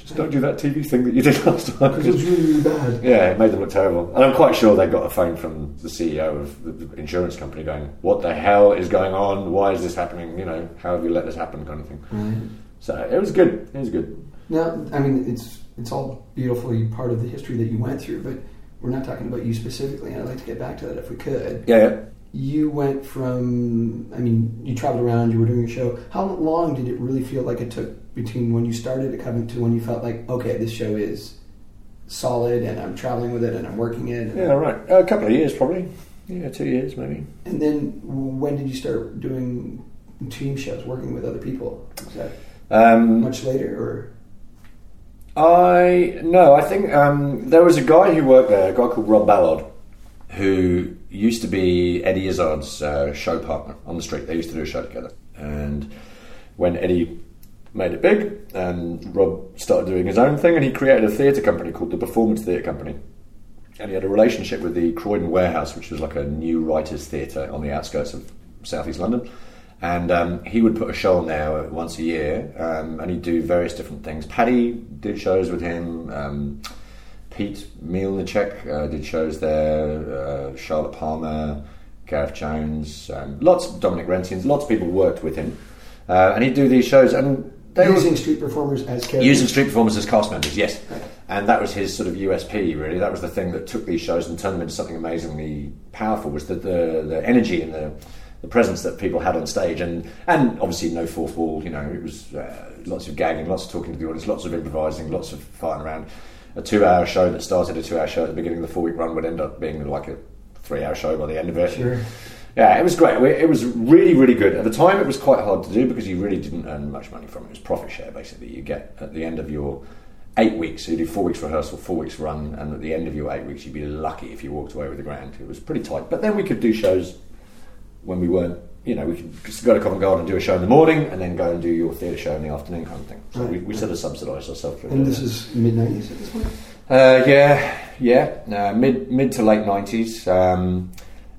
Just don't do that TV thing that you did last time. Because it was really, really bad. Yeah, it made them look terrible. And I'm quite sure they got a phone from the CEO of the the insurance company going, What the hell is going on? Why is this happening? You know, how have you let this happen? kind of thing. Right. So it was good. It was good. Now, I mean, it's it's all beautifully part of the history that you went through, but we're not talking about you specifically. And I'd like to get back to that if we could. Yeah, yeah. You went from, I mean, you traveled around, you were doing a show. How long did it really feel like it took between when you started at Covent to when you felt like, okay, this show is solid and I'm traveling with it and I'm working it? Yeah, right. A couple of years probably. Yeah, two years maybe. And then when did you start doing team shows, working with other people? Is that Um, much later or? I no, I think um, there was a guy who worked there, a guy called Rob Ballard, who used to be Eddie Izzard's uh, show partner on the street. They used to do a show together, and when Eddie made it big, and Rob started doing his own thing, and he created a theatre company called the Performance Theatre Company. And he had a relationship with the Croydon Warehouse, which was like a new writers' theatre on the outskirts of southeast London. And um, he would put a show on there once a year, um, and he'd do various different things. Paddy did shows with him. Um, Pete Mielnicek uh, did shows there. Uh, Charlotte Palmer, Gareth Jones, um, lots. Of Dominic Rentians, lots of people worked with him, uh, and he'd do these shows. And they were using street performers as characters? Using street performers as cast members, yes. Right. And that was his sort of USP, really. That was the thing that took these shows and turned them into something amazingly powerful, was the, the, the energy and the, the presence that people had on stage. And, and obviously no fourth wall, you know, it was uh, lots of gagging, lots of talking to the audience, lots of improvising, lots of fighting around. A two-hour show that started a two-hour show at the beginning of the four-week run would end up being like a three-hour show by the end of it. Sure. Yeah, it was great. It was really, really good. At the time, it was quite hard to do because you really didn't earn much money from it. It was profit share, basically. You get at the end of your eight weeks, so you do four weeks rehearsal, four weeks run, and at the end of your eight weeks, you'd be lucky if you walked away with a grand. It was pretty tight. But then we could do shows when we weren't you know, we could just go to Covent Garden and do a show in the morning, and then go and do your theatre show in the afternoon, kind of thing. So Right. we, we sort of subsidised ourselves. And this is mid '90s at this point. Uh, yeah, yeah, uh, mid mid to late nineties, um,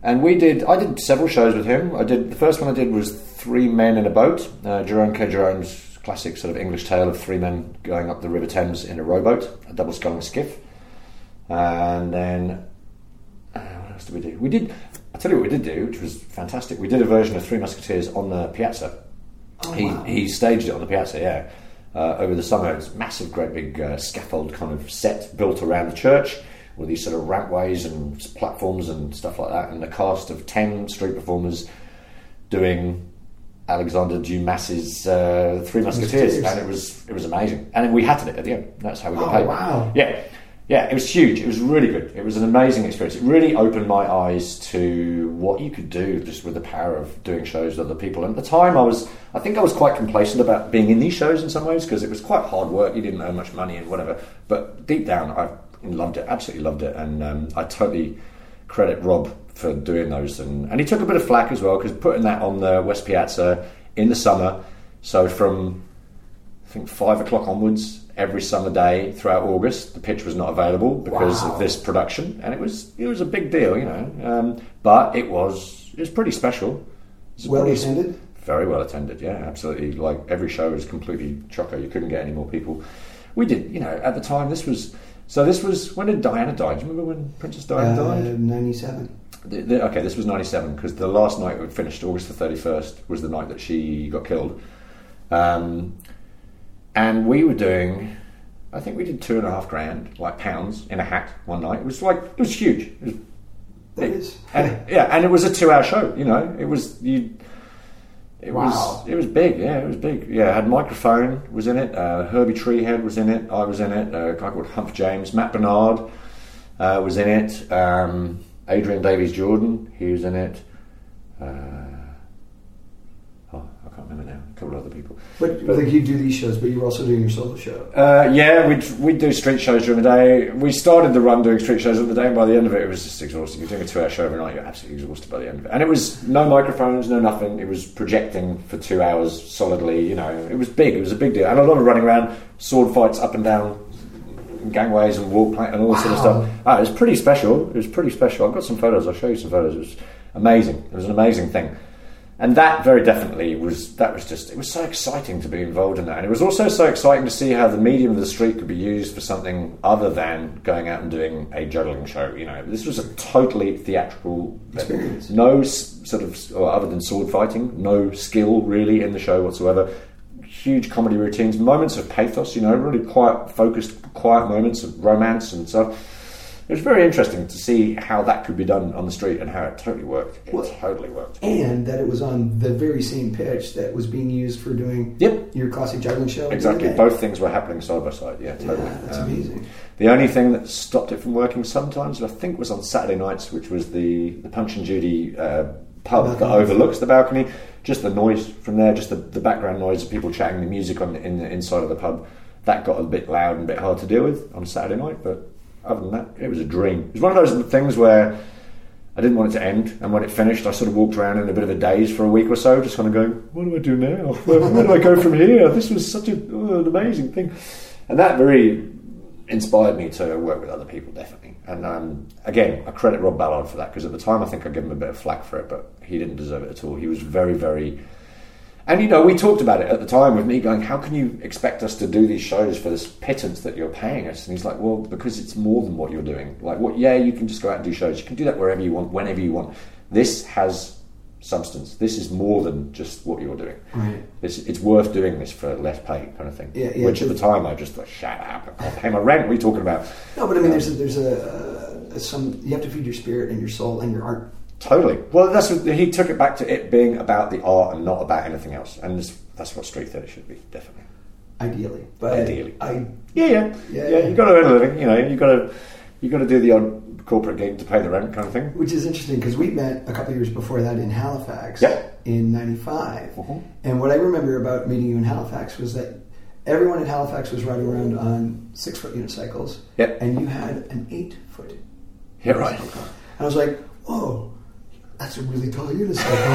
and we did. I did several shows with him. I did the first one I did was Three Men in a Boat, uh, Jerome K. Jerome's classic sort of English tale of three men going up the River Thames in a rowboat, a double sculling skiff, and then uh, what else did we do? We did. I tell you what we did do, which was fantastic. We did a version of Three Musketeers on the piazza. Oh, he wow. he staged it on the piazza, yeah, uh, over the summer. It's massive, great big uh, scaffold kind of set built around the church with these sort of rampways and platforms and stuff like that, and the cast of ten street performers doing Alexander Dumas's uh, Three Musketeers, Musketeers. and it was it was amazing. And then we had it at the end. That's how we got Oh, paid. wow. Yeah. Yeah, it was huge. It was really good. It was an amazing experience. It really opened my eyes to what you could do just with the power of doing shows with other people. And at the time, I was, I think I was quite complacent about being in these shows in some ways because it was quite hard work. You didn't earn much money and whatever. But deep down, I loved it. Absolutely loved it. And um, I totally credit Rob for doing those. And, and he took a bit of flack as well because putting that on the West Piazza in the summer. So from I think five o'clock onwards every summer day throughout August. The pitch was not available because Wow. of this production, and it was it was a big deal, you know. Um, but it was it was pretty special. Was Well pretty- attended. very well attended. Yeah, absolutely. Like every show was completely chocker. You couldn't get any more people. We did, you know, at the time. This was so. This was when did Diana die? Do you remember when Princess Diana Uh, died? '97. The, the, okay, this was '97 because the last night we finished, August the 31st, was the night that she got killed. Um, and we were doing, I think we did two and a half grand, like pounds, in a hat one night. It was like it was huge. It was That and, yeah, and it was a two-hour show. You know, it was you. It Wow. was it was big, yeah, it was big. Yeah, had microphone was in it. Uh, Herbie Treehead was in it. I was in it. Uh, a guy called Humph James, Matt Bernard uh, was in it. Um, Adrian Davies Jordan, he was in it. Uh, remember now. A couple of other people. But, like you do these shows, but you're also doing your solo show. Uh, yeah, we'd, we'd do street shows during the day. We started the run doing street shows at the day, and by the end of it, it was just exhausting. You're doing a two hour show every night, you're absolutely exhausted by the end of it. And it was no microphones, no nothing. It was projecting for two hours solidly, you know. It was big, it was a big deal. And a lot of running around, sword fights up and down gangways and walk plank and all this sort of stuff. Ah, it was pretty special. It was pretty special. I've got some photos, I'll show you some photos. It was amazing. It was an amazing thing. And that very definitely was that was just it was so exciting to be involved in that. And it was also so exciting to see how the medium of the street could be used for something other than going out and doing a juggling show. You know, this was a totally theatrical Experience. No sort of or other than sword fighting, no skill really in the show whatsoever. Huge comedy routines, moments of pathos, you know, really quiet, focused, quiet moments of romance and stuff. It was very interesting to see how that could be done on the street and how it totally worked. It Well- totally worked. And that it was on the very same pitch that was being used for doing Yep. your classic juggling show. Exactly. Both things were happening side by side. Yeah, Yeah, totally. that's Um, amazing. The only thing that stopped it from working sometimes, I think, was on Saturday nights, which was the, the Punch and Judy uh, pub that overlooks the balcony. Just the noise from there, just the, the background noise of people chatting, the music on the, in the inside of the pub, that got a bit loud and a bit hard to deal with on Saturday night. But other than that, it was a dream. It was one of those things where I didn't want it to end, and when it finished, I sort of walked around in a bit of a daze for a week or so, just kind of going, "What do I do now? Where, where do I go from here? This was such a, oh, an amazing thing," and that very inspired me to work with other people, definitely. And um, again, I credit Rob Ballard for that because at the time I think I gave him a bit of flack for it, but he didn't deserve it at all. He was very, very. And you know, we talked about it at the time with me going, How can you expect us to do these shows for this pittance that you're paying us? And he's like, Well, because it's more than what you're doing. Like, what, yeah, you can just go out and do shows. You can do that wherever you want, whenever you want. This has substance. This is more than just what you're doing. Right. This, it's worth doing this for less pay, kind of thing. Yeah, yeah, Which at the time I just thought, shut up, I pay my rent. What are you talking about? No, but I mean, um, there's a, there's a, a some you have to feed your spirit and your soul and your art. Totally. Well, that's what, he took it back to it being about the art and not about anything else, and that's what street theatre should be, definitely. Ideally, but Ideally. I Yeah, yeah, Yeah, yeah. yeah. You got to earn a living. You know, you got to you got to do the odd corporate gig to pay the rent, kind of thing. which is interesting because we met a couple of years before that in Halifax Yeah. in '95, Mhm. and what I remember about meeting you in Halifax was that everyone in Halifax was riding around on six foot unicycles, Yep. and you had an eight foot. Yeah, right. And I was like, whoa. That's a really tall unicycle.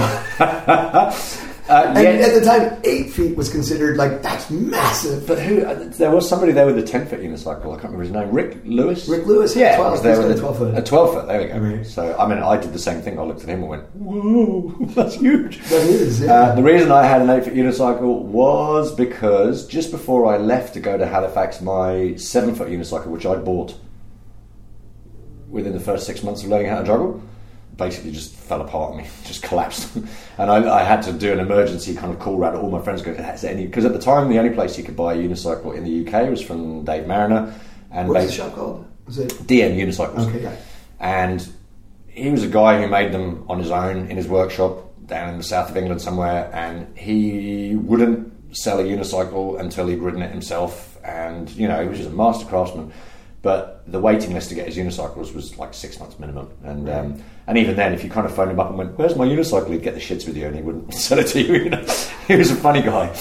Uh, and at the time, eight feet was considered like that's massive. but who? Uh, there was somebody there with a ten foot unicycle. I can't remember his name. Rick Lewis. Rick Lewis Yeah, 12. was there with a 12 foot. A twelve foot. There we go. So I mean, I did the same thing. I looked at him and went, "Whoa, that's huge." That is, yeah. Uh, the reason I had an eight foot unicycle was because just before I left to go to Halifax, my seven foot unicycle, which I bought within the first six months of learning how to juggle, basically just fell apart on me, just collapsed. and I, I had to do an emergency kind of call round to all my friends, "Has any?" Because at the time, the only place you could buy a unicycle in the UK was from Dave Mariner, and What's the shop called? Was it? DM Unicycles. Okay, it. And he was a guy who made them on his own in his workshop down in the south of England somewhere, and he wouldn't sell a unicycle until he'd ridden it himself. And you know, he was just a master craftsman. But the waiting list to get his unicycles was like six months minimum, and um, and even then, if you kind of phoned him up and went, "Where's my unicycle?" he'd get the shits with you, and he wouldn't sell it to you. you know? he was a funny guy,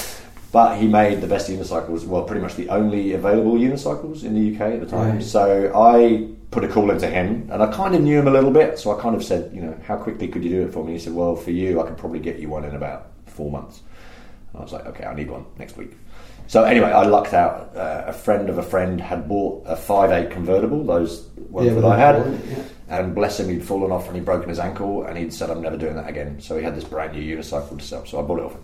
but he made the best unicycles. Well, pretty much the only available unicycles in the UK at the time. Right. So I put a call into him, and I kind of knew him a little bit. So I kind of said, you know, how quickly could you do it for me? He said, well, for you, I could probably get you one in about four months. And I was like, okay, I need one next week. So anyway, I lucked out. Uh, a friend of a friend had bought a five eight convertible, those ones Yeah, that I had. it, yeah. And bless him, he'd fallen off and he'd broken his ankle, and he'd said, "I'm never doing that again." So he had this brand new unicycle to sell. So I bought it off him.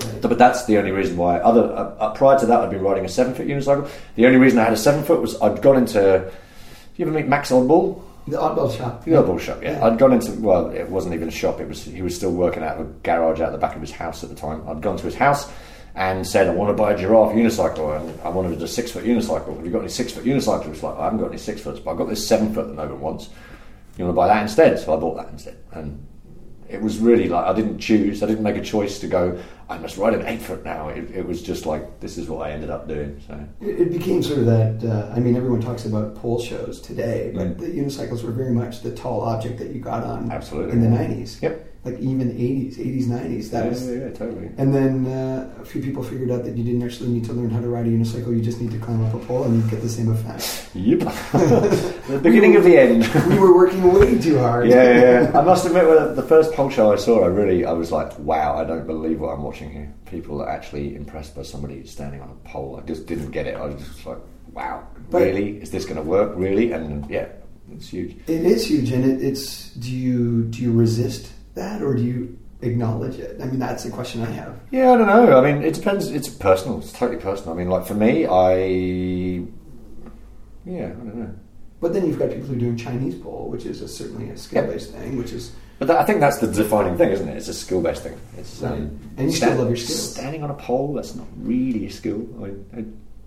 Right. But that's the only reason why. Other uh, uh, prior to that, I'd been riding a seven foot unicycle. The only reason I had a seven foot was I'd gone into. Do you ever meet Max Oddball? The oddball shop. The Oddball shop. Yeah. Yeah. I'd gone into. Well, it wasn't even a shop. It was. He was still working out of a garage out the back of his house at the time. I'd gone to his house and said, "I want to buy a giraffe unicycle, and I wanted a six foot unicycle. Have you got any six foot unicycles?" Like, "I haven't got any six foots, but I've got this seven foot that no one wants. You want to buy that instead?" So I bought that instead, and it was really like I didn't choose. I didn't make a choice to go. I must ride an eight foot now. It, it was just like this is what I ended up doing. So It, it became sort of that. Uh, I mean, everyone talks about pole shows today, but Mm. the unicycles were very much the tall object that you got on Absolutely. in the '90s. Yep. Like even '80s, '80s, '90s. That yeah, was. yeah, totally. And then uh, a few people figured out that you didn't actually need to learn how to ride a unicycle. You just need to climb up a pole and you get the same effect. Yep. the beginning of the end. we were working way too hard. yeah, yeah, yeah. I must admit, when the first pole show I saw, I really, I was like, wow, I don't believe what I'm watching here. People are actually impressed by somebody standing on a pole. I just didn't get it. I was just like, wow, But- really? Is this going to work? Really? And yeah, it's huge. It is huge, and it, it's. Do you do you resist that, or do you acknowledge it? I mean, that's the question I have. Yeah, I don't know. I mean, it depends. It's personal. It's totally personal. I mean, like for me, I, yeah, I don't know. But then you've got people who are doing Chinese pole, which is a, certainly a skill-based thing, which is But that, I think that's the defining thing, isn't it? It's a skill-based thing. It's um. And you still love your skills. Standing on a pole, that's not really a skill. I mean,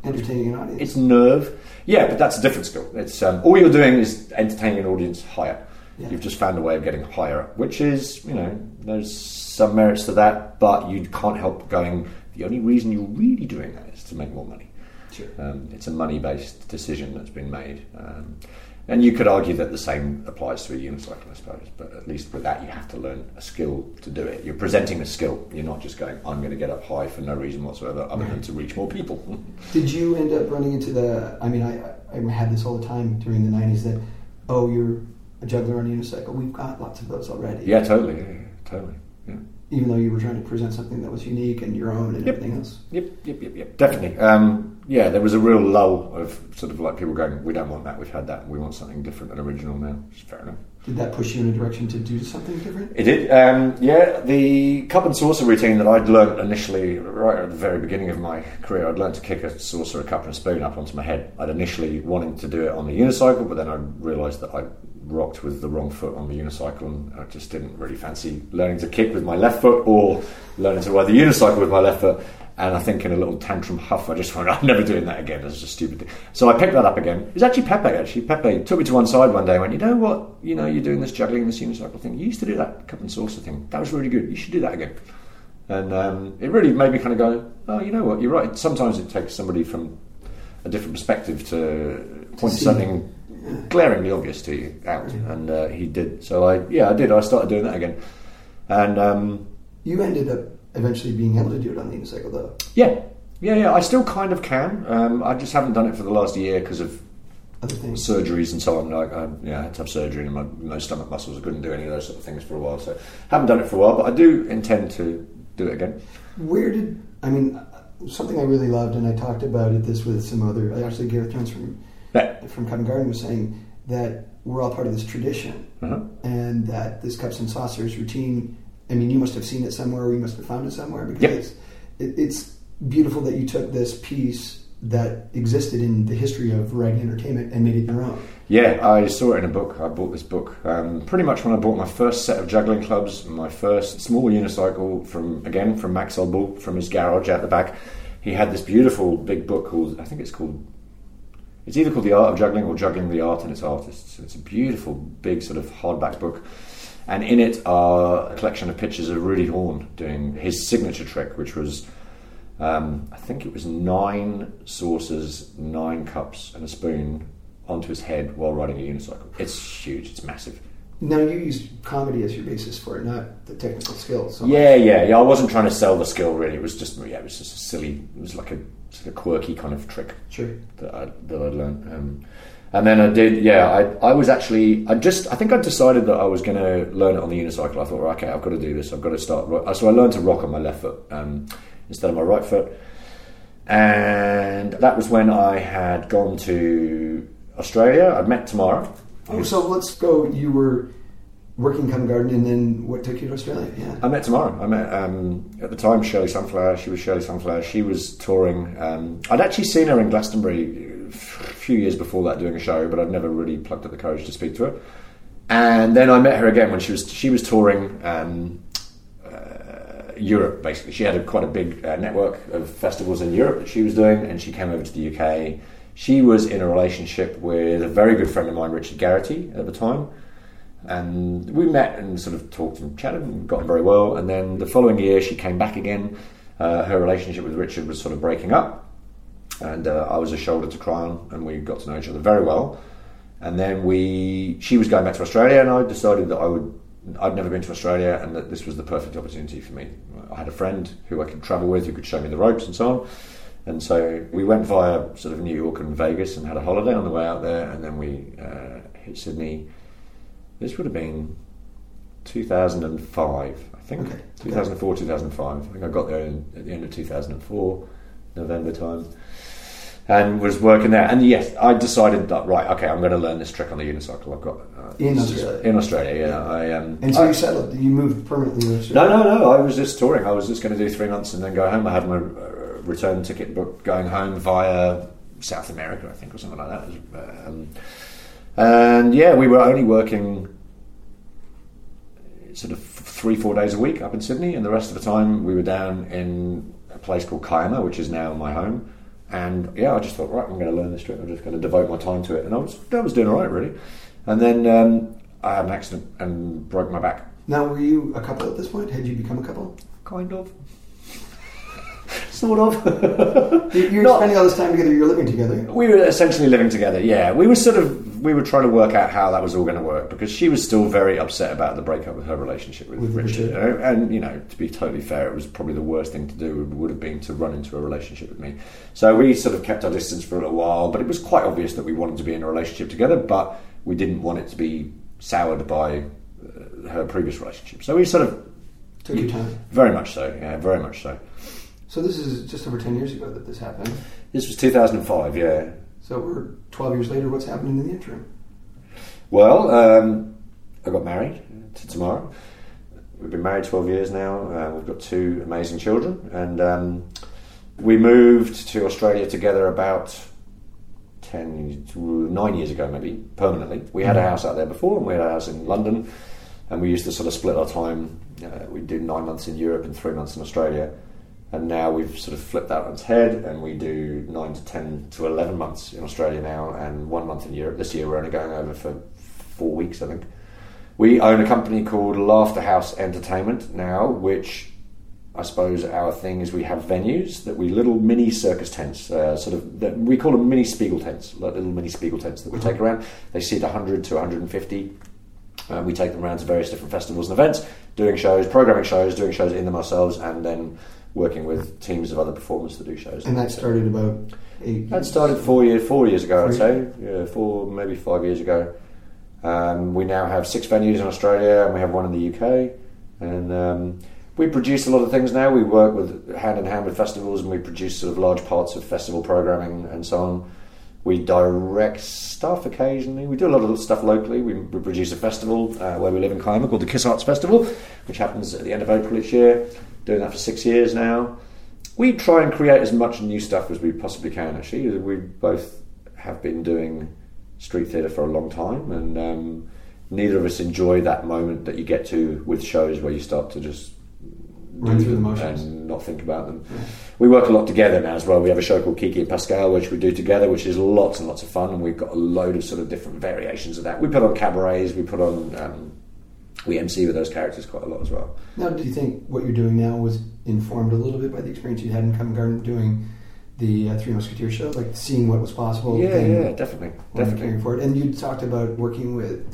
I, entertaining an audience. It's nerve. Yeah, but that's a different skill. It's um, all you're doing is entertaining an audience higher. Yeah. You've just found a way of getting higher, which is you know there's some merits to that, but you can't help going. The only reason you're really doing that is to make more money. Sure. Um, it's a money-based decision that's been made, um, and you could argue that the same applies to a unicycle, I suppose. But at least with that, you have to learn a skill to do it. You're presenting a skill. You're not just going, "I'm going to get up high for no reason whatsoever, other than to reach more people." Did you end up running into the? I mean, I, I had this all the time during the '90s. That oh, you're a juggler on a unicycle. We've got lots of those already. yeah, totally, yeah, yeah, totally. Yeah. Even though you were trying to present something that was unique and your own and Yep. everything else. Yep, yep, yep, yep. Definitely. Um, yeah, there was a real lull of sort of like people going, "We don't want that. We've had that. We want something different and original now." Fair enough. Did that push you in a direction to do something different? It did. Um, yeah, the cup and saucer routine that I'd learnt initially, right at the very beginning of my career, I'd learnt to kick a saucer, a cup, and a spoon up onto my head. I'd initially wanted to do it on the unicycle, but then I realised that I rocked with the wrong foot on the unicycle, and I just didn't really fancy learning to kick with my left foot or learning to ride the unicycle with my left foot. And I think in a little tantrum huff, I just went, I'm never doing that again. That's just a stupid thing. So I picked that up again. It was actually Pepe, actually. Pepe took me to one side one day and went, You know what? You know, you're doing this juggling, this unicycle thing. You used to do that cup and saucer thing. That was really good. You should do that again. And um, it really made me kind of go, Oh, you know what? You're right. Sometimes it takes somebody from a different perspective to point see. something glaringly obvious to you out. And uh, he did. So I, yeah, I did. I started doing that again. And um, You ended up eventually being able to do it on the unicycle, though. yeah, yeah, yeah. I still kind of can. Um, I just haven't done it for the last year because of other things? surgeries and so on. Like, I, yeah, I had to have surgery in my, my stomach muscles. I couldn't do any of those sort of things for a while. So haven't done it for a while, but I do intend to do it again. Where did I mean something I really loved, and I talked about it this with some other. Actually, Gareth Jones from Yeah. from Covent Garden was saying that we're all part of this tradition, Uh-huh. and that this cups and saucers routine. I mean, you must have seen it somewhere, or you must have found it somewhere because it, it's beautiful that you took this piece that existed in the history of variety entertainment and made it your own. Yeah, I saw it in a book. I bought this book um, pretty much when I bought my first set of juggling clubs, my first small unicycle from again from Max Bull from his garage out the back. He had this beautiful big book called I think it's called it's either called The Art of Juggling or Juggling the Art and its Artists. It's a beautiful big sort of hardback book. And in it are a collection of pictures of Rudy Horn doing his signature trick, which was um, I think it was nine saucers, nine cups, and a spoon onto his head while riding a unicycle. It's huge. It's massive. Now you use comedy as your basis for it, not the technical skills. So. Yeah, yeah, yeah. I wasn't trying to sell the skill really. It was just yeah, it was just a silly. It was like a, sort of quirky kind of trick sure. that I that I learned. Um, and then I did. Yeah, I I was actually I just I think I decided that I was going to learn it on the unicycle. I thought, right, okay, I've got to do this. I've got to start. So I learned to rock on my left foot um, instead of my right foot. And that was when I had gone to Australia. I'd met Tamara. Oh, so let's go. You were working Covent Garden, and then what took you to Australia? Yeah. I met Tamara. I met um, at the time Shirley Sunflower. She was Shirley Sunflower. She was touring. Um, I'd actually seen her in Glastonbury a few years before that doing a show, but I'd never really plucked up the courage to speak to her. And then I met her again when she was she was touring um, uh, Europe. Basically, she had a, quite a big uh, network of festivals in Europe that she was doing, and she came over to the UK. She was in a relationship with a very good friend of mine, Richard Garrity, at the time and we met and sort of talked and chatted and got on very well. And then the following year, she came back again. Uh, her relationship with Richard was sort of breaking up, and uh, I was a shoulder to cry on, and we got to know each other very well. And then we, she was going back to Australia, and I decided that I would. I'd never been to Australia, and that this was the perfect opportunity for me. I had a friend who I could travel with, who could show me the ropes and so on. And so we went via sort of New York and Vegas and had a holiday on the way out there, and then we uh, hit Sydney. This would have been 2005, I think. Okay. 2004, 2005. I think I got there in, at the end of 2004, November time, and was working there. And yes, I decided that right, okay, I'm going to learn this trick on the unicycle. I've got uh, In Australia. In Australia, yeah. I um, And so I- you settled. You moved permanently no, no, no. I was just touring. I was just going to do three months and then go home. I had my uh, return ticket booked going home via South America, I think, or something like that. Um, and yeah, we were only working sort of three, four days a week up in Sydney, and the rest of the time we were down in a place called Kiama, which is now my home. And yeah, I just thought, right, I'm going to learn this trick. I'm just going to devote my time to it, and I was, I was doing all right, really. And then um, I had an accident and broke my back. Now, were you a couple at this point? Had you become a couple? Kind of. Sort of. You- You're Not- spending all this time together. You're living together. we were essentially living together, yeah. We were sort of, we were trying to work out how that was all going to work because she was still very upset about the breakup with her relationship with, With Richard. Richard. you know, And, you know, to be totally fair, it was probably the worst thing to do would have been to run into a relationship with me. So we sort of kept our distance for a little while, but it was quite obvious that we wanted to be in a relationship together, but we didn't want it to be soured by uh, her previous relationship. So we sort of, Took your time. very much so, yeah, very much so. So this is just over ten years ago that this happened. This was 2005, yeah. So we're twelve years later. What's happening in the interim? Well, um, I got married to Tamara. We've been married 12 years now. Uh, we've got two amazing children. And um, we moved to Australia together about 10, nine years ago, maybe, permanently. We had a house out there before, and we had a house in London. And we used to sort of split our time. Uh, we'd do nine months in Europe and three months in Australia. And now we've sort of flipped that on its head, and we do nine to ten to eleven months in Australia now, and one month in Europe. This year we're only going over for four weeks, I think. We own a company called Laughter House Entertainment now, which I suppose our thing is we have venues that we little mini circus tents, uh, sort of that we call them mini Spiegel tents, like little mini Spiegel tents that we take around. They seat 100 to 150. Uh, we take them around to various different festivals and events, doing shows, programming shows, doing shows in them ourselves, and then working with teams of other performers to do shows. And that started about eight. That started four years, four years ago, I'd say, yeah, four maybe five years ago. Um, we now have six venues in Australia, and we have one in the UK. And um, we produce a lot of things now. We work with hand in hand with festivals, and we produce sort of large parts of festival programming and so on. We direct stuff occasionally. We do a lot of stuff locally. We, we produce a festival uh, where we live in Kiama called the Kiss Arts Festival, which happens at the end of April each year. Doing that for six years now. We try and create as much new stuff as we possibly can. Actually, we both have been doing street theatre for a long time, and um, neither of us enjoy that moment that you get to with shows where you start to just Run through the motions. and not think about them. We work a lot together now as well. We have a show called Kiki and Pascal, which we do together, which is lots and lots of fun, and we've got a load of sort of different variations of that. We put on cabarets, we put on, um, we MC with those characters quite a lot as well. Now, do you think what you're doing now was informed a little bit by the experience you had in Covent Garden doing the uh, Three Musketeers show, like seeing what was possible? yeah, yeah, definitely, definitely. forward. And you talked about working with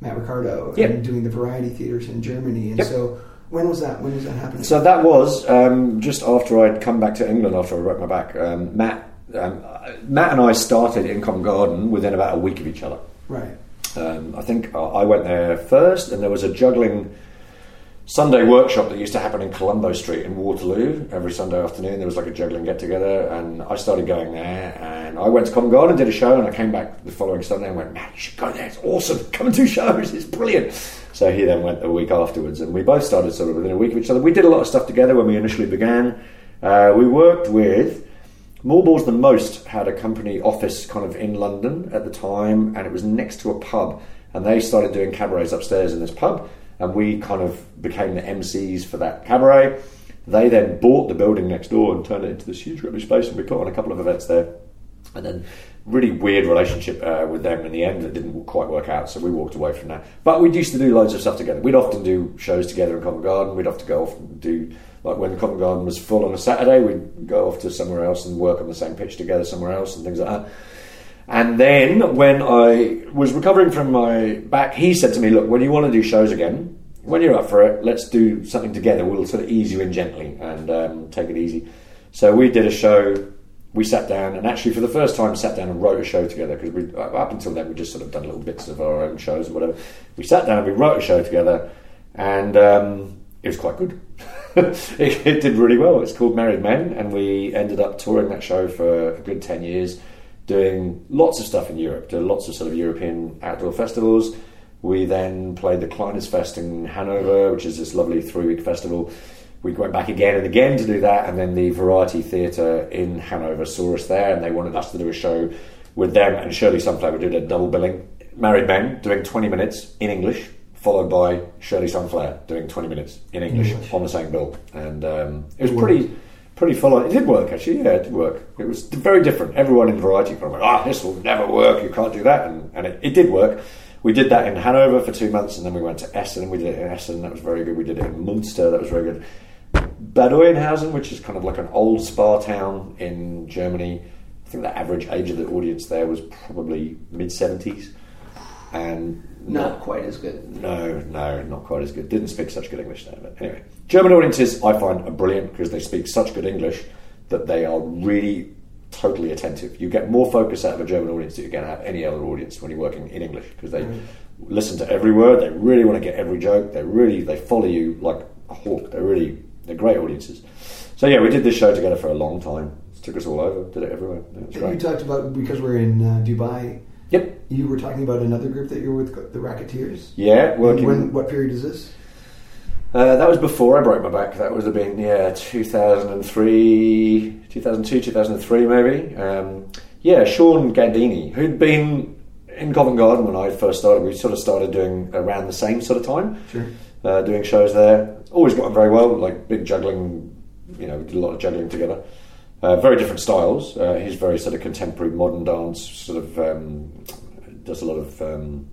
Matt Ricardo Yep. and doing the variety theaters in Germany. And Yep. so, when was that? When was that happening? So that was um, just after I'd come back to England after I broke my back. Um, Matt, um, Matt and I started in Covent Garden within about a week of each other. right. Um, I think uh, I went there first, and there was a juggling Sunday workshop that used to happen in Colombo Street in Waterloo every Sunday afternoon. There was like a juggling get together, and I started going there. And I went to Covent Garden, did a show, and I came back the following Sunday and went, "Man, you should go there. It's awesome. Come and do shows. It's brilliant." So he then went a week afterwards, and we both started sort of within a week of each other. We did a lot of stuff together when we initially began. Uh, we worked with more Balls Than Most had a company office kind of in London at the time, and it was next to a pub. And they started doing cabarets upstairs in this pub, and we kind of became the MCs for that cabaret. They then bought the building next door and turned it into this huge rubbish space, and we put on a couple of events there. And then, really weird relationship uh, with them in the end that didn't quite work out, so we walked away from that. But we used to do loads of stuff together. We'd often do shows together in Covent Garden. We'd often go off and do like when Covent Garden was full on a Saturday, we'd go off to somewhere else and work on the same pitch together somewhere else and things like that. And then when I was recovering from my back, he said to me, "Look, when you want to do shows again, when you're up for it, let's do something together. We'll sort of ease you in gently and um, take it easy." So we did a show. We sat down and actually, for the first time, sat down and wrote a show together because we up until then we just sort of done little bits of our own shows and whatever. We sat down we wrote a show together, and um, it was quite good. it, it did really well. It's called Married Men, and we ended up touring that show for a good ten years, doing lots of stuff in Europe, doing lots of sort of European outdoor festivals. We then played the Kleines Fest in Hanover, which is this lovely three-week festival. We went back again and again to do that, and then the Variety Theatre in Hanover saw us there, and they wanted us to do a show with them and Shirley Sunflower. We did a double billing. Married Men doing 20 minutes in English, followed by Shirley Sunflower doing 20 minutes in English English. on the same bill, and um, it was pretty. Pretty full on. It did work actually. Yeah, it did work. It was very different. Everyone in Variety kind of "Ah, this will never work. You can't do that," and, and it, it did work. We did that in Hanover for two months, and then we went to Essen. We did it in Essen. That was very good. We did it in Munster. That was very good. Bad Oeynhausen, which is kind of like an old spa town in Germany. I think the average age of the audience there was probably mid seventies, and Not quite as good. no, no, not quite as good. Didn't speak such good English there. But anyway, German audiences I find are brilliant because they speak such good English that they are really totally attentive. You get more focus out of a German audience than you get out of any other audience when you're working in English because they listen to every word. They really want to get every joke. They really they follow you like a hawk. They're really they're great audiences. So yeah, we did this show together for a long time. It took us all over. Did it everywhere. It You talked about because we're in uh, Dubai. Yep. You were talking about another group that you're with, the Racketeers. Yeah, working. When, what period is this? Uh, that was before I broke my back. That would have been yeah, 2003, 2002, 2003 maybe. Um, yeah, Sean Gandini, who'd been in Covent Garden when I first started. We sort of started doing around the same sort of time, Sure. uh, doing shows there. Always got on very well, like big juggling. You know, we did a lot of juggling together. Uh, very different styles. Uh, he's very sort of contemporary, modern dance. Sort of um, does a lot of um,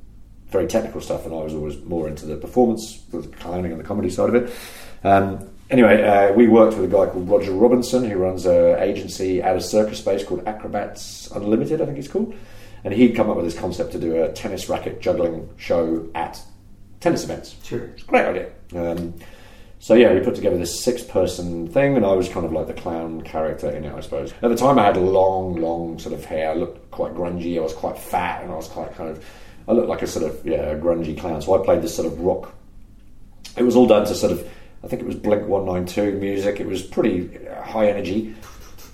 very technical stuff, and I was always more into the performance, the clowning and the comedy side of it. Um, anyway, uh, we worked with a guy called Roger Robinson, who runs an agency out of circus space called Acrobats Unlimited, I think it's called. And he'd come up with this concept to do a tennis racket juggling show at tennis events. Sure. It's a great idea. So yeah, we put together this six-person thing, and I was kind of like the clown character in it, I suppose. At the time, I had long, long sort of hair. I looked quite grungy. I was quite fat, and I was quite kind of. I looked like a sort of yeah, grungy clown. So I played this sort of rock. It was all done to sort of. I think it was Blink One Nine Two music. It was pretty uh, high energy.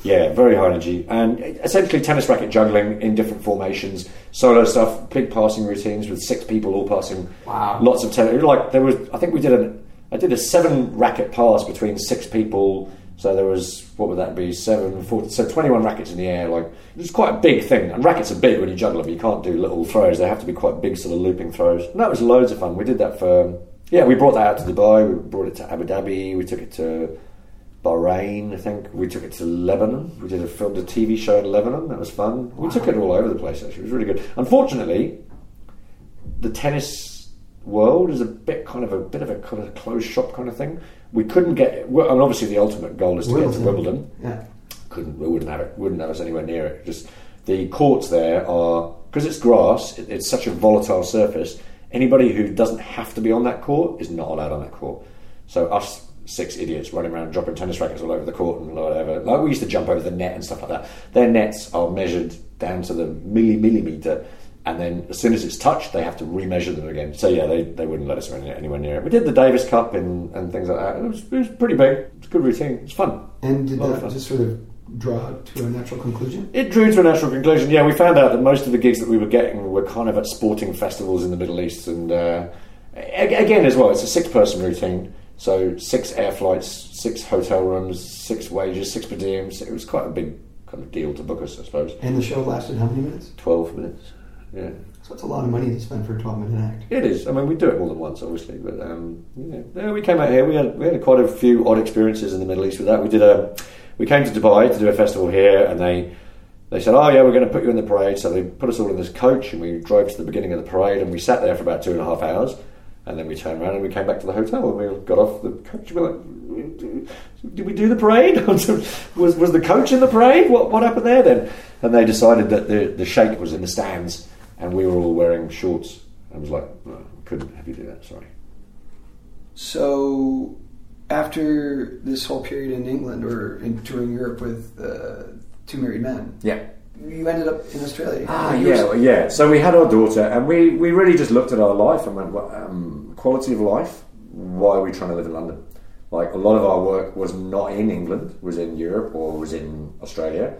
Yeah, very high energy, and essentially tennis racket juggling in different formations, solo stuff, big passing routines with six people all passing. Wow. Lots of tennis. Like there was, I think we did an I did a seven racket pass between six people. So there was what would that be? Seven, 40, so twenty-one rackets in the air. Like it was quite a big thing. And rackets are big when you juggle them. You can't do little throws. They have to be quite big, sort of looping throws. And that was loads of fun. We did that for yeah. We brought that out to Dubai. We brought it to Abu Dhabi. We took it to Bahrain. I think we took it to Lebanon. We did a filmed a TV show in Lebanon. That was fun. We took it all over the place. Actually, it was really good. Unfortunately, the tennis world is a bit kind of a bit of a kind of closed shop kind of thing. We couldn't get. And obviously, the ultimate goal is to get to Wimbledon. Yeah. Couldn't. We wouldn't have it. Wouldn't have us anywhere near it. Just the courts there are because it's grass. It, it's such a volatile surface. Anybody who doesn't have to be on that court is not allowed on that court. So us six idiots running around dropping tennis rackets all over the court and whatever. Like we used to jump over the net and stuff like that. Their nets are measured down to the milli millimeter, and then as soon as it's touched, they have to remeasure them again. So yeah, they, they wouldn't let us any- anywhere near it. We did the Davis Cup and, and things like that. It was, it was pretty big. It's a good routine. It's fun. And did that just sort of draw to a natural conclusion? It drew to a natural conclusion. Yeah, we found out that most of the gigs that we were getting were kind of at sporting festivals in the Middle East, and uh, again as well, it's a six-person routine. So six air flights, six hotel rooms, six wages, six per diems. It was quite a big kind of deal to book us, I suppose. And the show lasted how many minutes? Twelve minutes. Yeah, So it's a lot of money to spend for a 12 minute act. it is. I mean, we do it more than once, obviously, but um, yeah. yeah, we came out here. We had we had quite a few odd experiences in the Middle East with that. We did a, we came to Dubai to do a festival here, and they they said, "Oh yeah, we're going to put you in the parade." So they put us all in this coach, and we drove to the beginning of the parade, and we sat there for about two and a half hours, and then we turned around and we came back to the hotel, and we got off the coach. We were like, "Did we do the parade? was was the coach in the parade? What what happened there then?" And they decided that the the sheikh was in the stands, and we were all wearing shorts. I was like, no, "Couldn't have you do that? Sorry." So, after this whole period in England or in touring Europe with uh, two married men, Yeah. you ended up in Australia. Ah, yeah, were- well, yeah. So we had our daughter, and we, we really just looked at our life and went, well, um, quality of life. Why are we trying to live in London? Like a lot of our work was not in England, was in Europe or was in Australia.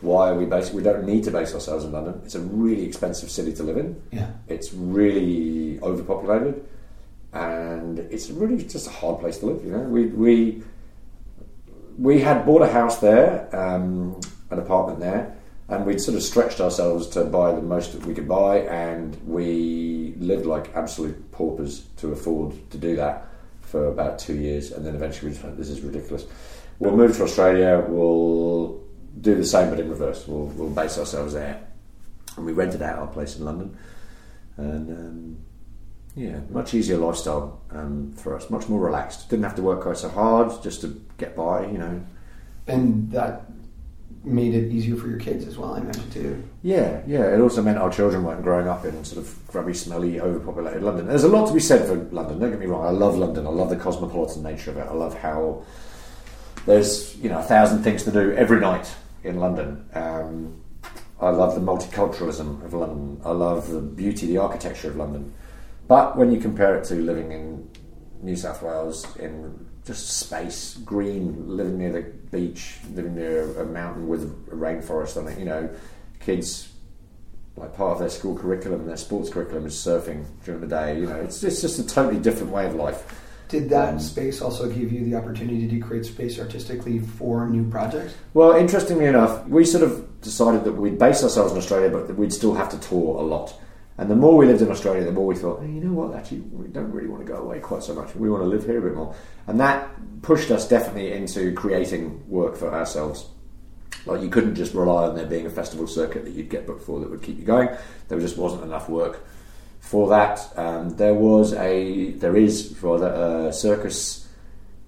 Why are we based? We don't need to base ourselves in London. It's a really expensive city to live in. Yeah. It's really overpopulated, and it's really just a hard place to live. You know, we we we had bought a house there, um, an apartment there, and we'd sort of stretched ourselves to buy the most that we could buy, and we lived like absolute paupers to afford to do that for about two years, and then eventually we just went, "This is ridiculous." We'll move to Australia. We'll do the same, but in reverse. We'll, we'll base ourselves there, and we rented out our place in London, and. Um, yeah, much easier lifestyle um, for us. Much more relaxed. Didn't have to work quite so hard just to get by. You know. And that made it easier for your kids as well, I imagine, too. Yeah, yeah. It also meant our children weren't growing up in sort of grubby, smelly, overpopulated London. There's a lot to be said for London. Don't get me wrong. I love London. I love the cosmopolitan nature of it. I love how there's you know a thousand things to do every night in London. Um, I love the multiculturalism of London. I love the beauty, the architecture of London. But when you compare it to living in New South Wales in just space, green, living near the beach, living near a mountain with a rainforest on it, you know, kids like part of their school curriculum, their sports curriculum is surfing during the day. You know, it's, it's just a totally different way of life. Did that space also give you the opportunity to create space artistically for new projects? Well, interestingly enough, we sort of decided that we'd base ourselves in Australia, but that we'd still have to tour a lot. And the more we lived in Australia, the more we thought, hey, you know what, actually, we don't really want to go away quite so much. We want to live here a bit more. And that pushed us definitely into creating work for ourselves. Like, you couldn't just rely on there being a festival circuit that you'd get booked for that would keep you going. There just wasn't enough work for that. Um, there was a, there is rather a circus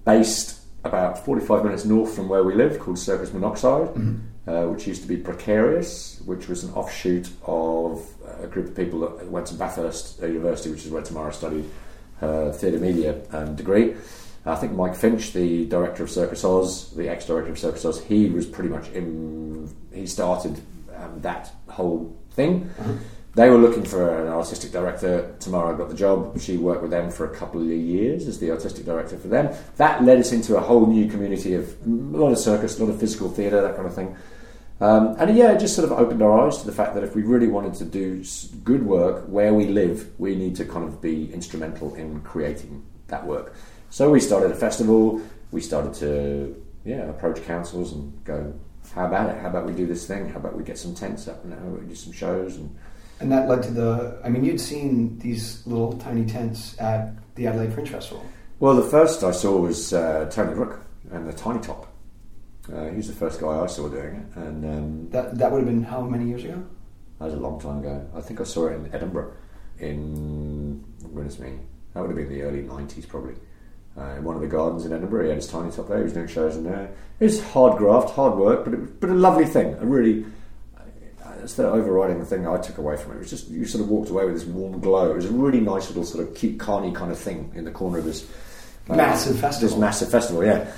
based about 45 minutes north from where we live called Circus Monoxide, uh, which used to be Precarious, which was an offshoot of a group of people that went to Bathurst University, which is where Tamara studied her theatre media um, degree. I think Mike Finch, the director of Circus Oz, the ex-director of Circus Oz, he was pretty much in. He started um, that whole thing. They were looking for an artistic director. Tamara got the job. She worked with them for a couple of years as the artistic director for them. That led us into a whole new community of a lot of circus, a lot of physical theatre, that kind of thing. Um, and yeah, it just sort of opened our eyes to the fact that if we really wanted to do good work where we live, we need to kind of be instrumental in creating that work. So we started a festival. We started to yeah approach councils and go, how about it? How about we do this thing? How about we get some tents up and how about we do some shows and And that led to the. I mean, you'd seen these little tiny tents at the Adelaide Fringe Festival. Well, the first I saw was uh, Tony Rook and the Tiny Top. Uh, he was the first guy I saw doing it, and um, That that would have been how many years ago? that was a long time ago. I think I saw it in Edinburgh. In goodness me, that would have been the early '90s, probably. Uh, in one of the gardens in Edinburgh, he had his Tiny Top there. He was doing shows in there. It was hard graft, hard work, but it but a lovely thing. A really that's the overriding the thing I took away from it. It was just you sort of walked away with this warm glow. It was a really nice little sort of cute carny kind of thing in the corner of this uh, Massive festival. This massive festival, yeah.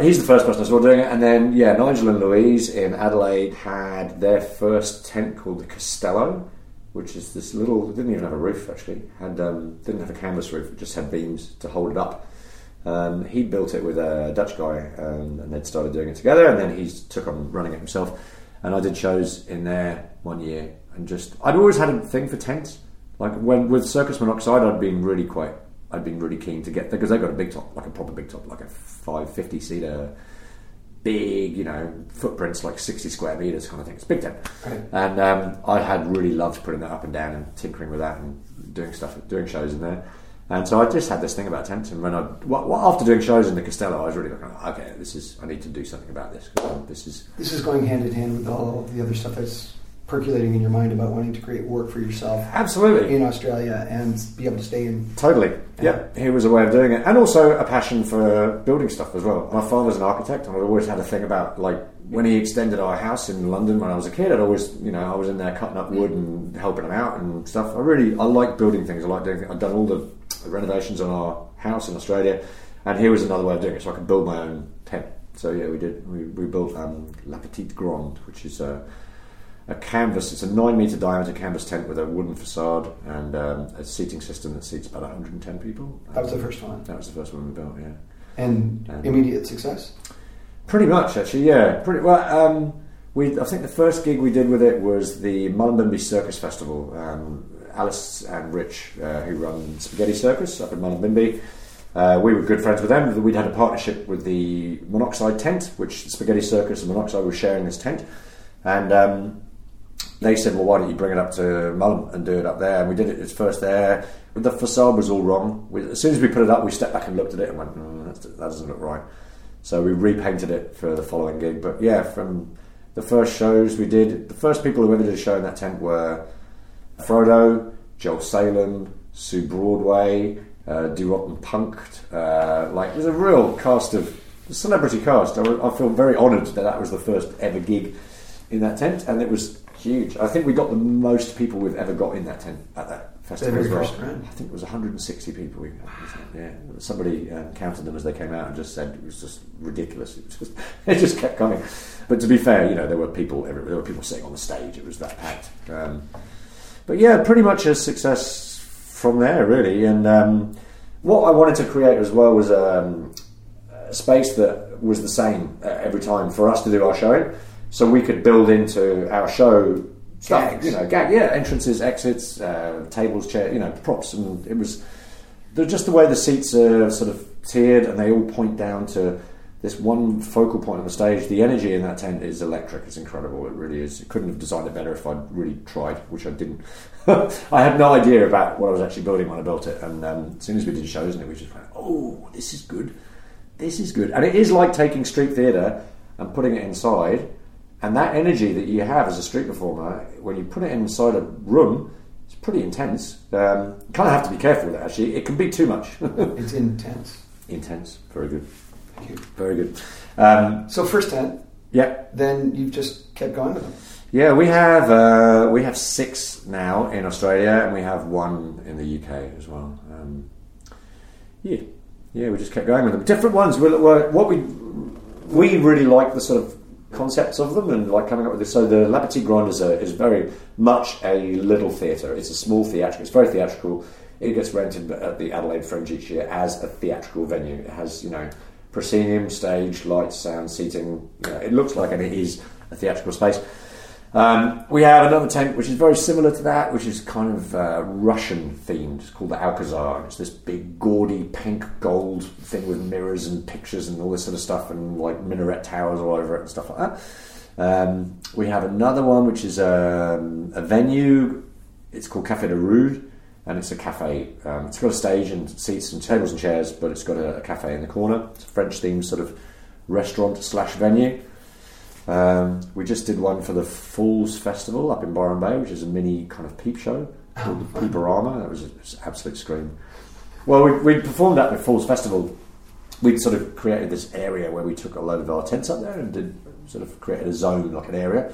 He's the first person I saw doing it, and then yeah, Nigel and Louise in Adelaide had their first tent called the Costello, which is this little. It didn't even have a roof actually. Had um, didn't have a canvas roof. It just had beams to hold it up. Um, he built it with a Dutch guy, um, and they'd started doing it together. And then he took on running it himself. And I did shows in there one year, and just I'd always had a thing for tents. Like when with Circus Monoxide, I'd been really quite, I'd been really keen to get there because they got a big top, like a proper big top, like a five fifty seater, big, you know, footprints like sixty square meters kind of thing. It's a big tent, and um, I had really loved putting that up and down and tinkering with that and doing stuff, doing shows in there. And so I just had this thing about tents, and when I, well, after doing shows in the Costello, I was really like, "Oh, okay, this is, I need to do something about this. This is, This is going hand in hand with all the other stuff that's percolating in your mind about wanting to create work for yourself absolutely, in Australia and be able to stay in. Totally. Yeah. Here was a way of doing it. And also a passion for building stuff as well. My father's an architect and I'd always had a thing about like when he extended our house in London when I was a kid, I'd always, you know, I was in there cutting up wood and helping him out and stuff. I really, I like building things. I like doing things. I've done all the renovations on our house in Australia. And here was another way of doing it so I could build my own tent. So yeah, we did. We, we built um, La Petite Grande, which is a, a canvas. It's a nine meter diameter canvas tent with a wooden facade and um, a seating system that seats about 110 people. That was the first one. That was the first one we built. Yeah, And Um, immediate success. pretty much actually. Yeah, pretty well. Um, we I think the first gig we did with it was the Mullumbimby Circus Festival. Um, Alice and Rich, uh, who run Spaghetti Circus up in Mullumbimby. Uh, we were good friends with them. We'd had a partnership with the Monoxide tent, which Spaghetti Circus and Monoxide were sharing this tent, and um, they said, "Well, why don't you bring it up to Mullum and do it up there?" And we did it at first there. The facade was all wrong. We, as soon as we put it up, we stepped back and looked at it and went, mm, "That doesn't look right." So we repainted it for the following gig. But yeah, from the first shows we did, the first people who ever did a show in that tent were Frodo, Joel Salom, Sue Broadway, uh, and Punked. Uh, like, it was a real cast of celebrity cast. I, I feel very honoured that that was the first ever gig in that tent, and it was huge. I think we got the most people we've ever got in that tent at that festival as well. I think it was 160 people. We had. Yeah, somebody um, counted them as they came out and just said it was just ridiculous. It, just, it just kept coming. But to be fair, you know, there were people. Every, there were people sitting on the stage. It was that packed. Um, but yeah, pretty much a success from there, really. And um, what I wanted to create as well was um, a space that was the same uh, every time for us to do our showing, so we could build into our show stuff. Gags. You know, gag, yeah, entrances, exits, uh, tables, chair, you know, props, and it was just the way the seats are sort of tiered, and they all point down to this one focal point on the stage. The energy in that tent is electric. It's incredible. It really is. I couldn't have designed it better if I'd really tried, which I didn't. I had no idea about what I was actually building when I built it, and um, as soon as we did shows in it, we just went, "Oh, this is good. This is good." And it is like taking street theatre and putting it inside, and that energy that you have as a street performer when you put it inside a room. It's pretty intense. Um, you kind of have to be careful with it. Actually, it can be too much. It's intense. intense. Very good. Thank you. Very good. Um, So first tent, yeah, then you've just kept going with them. yeah. We have uh, we have six now in Australia, and we have one in the UK as well. Um, yeah, yeah, we just kept going with them. Different ones. We, we, what we we really like the sort of concepts of them and like coming up with this. So the La Petite Grande is, a, is very much a little theatre. It's a small theatrical. It's very theatrical. It gets rented at the Adelaide Fringe each year as a theatrical venue. It has you know proscenium, stage, lights, sound, seating. It looks like and it is a theatrical space. Um, we have another tent which is very similar to that, which is kind of uh, Russian themed. It's called the Alcazar. It's this big, gaudy, pink gold thing with mirrors and pictures and all this sort of stuff, and like minaret towers all over it and stuff like that. Um, we have another one which is um, a venue. It's called Cafe de Rude, and it's a cafe. Um, it's got a stage and seats and tables and chairs, but it's got a, a cafe in the corner. It's a French themed sort of restaurant slash venue. Um, we just did one for the Falls Festival up in Byron Bay, which is a mini kind of peep show called Oh, the Peeperama. That was an absolute scream. Well, we, we performed at the Falls Festival. We'd sort of created this area where we took a load of our tents up there and did sort of created a zone, like an area.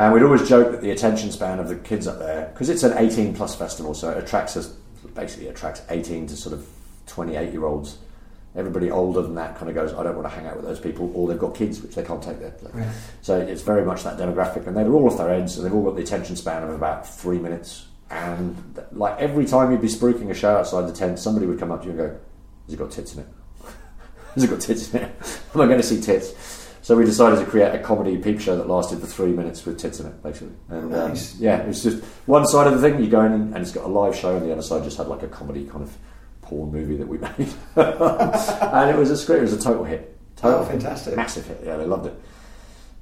And we'd always joke that the attention span of the kids up there, because it's an 18 plus festival, so it attracts us, basically attracts 18 to sort of 28 year olds. Everybody older than that kind of goes, I don't want to hang out with those people, or they've got kids which they can't take there. Right. So it's very much that demographic, and they're all off their heads, and they've all got the attention span of about three minutes. And like every time you'd be spruiking a show outside the tent, somebody would come up to you and go, "Has it got tits in it? Has it got tits in it? Am I going to see tits?" So we decided to create a comedy peep show that lasted for three minutes with tits in it, basically. And um, yeah, it was just one side of the thing. You go in and it's got a live show, and the other side just had like a comedy kind of porn movie that we made, and it was a scream. It was a total hit. Total Oh, fantastic. massive hit. Yeah, they loved it.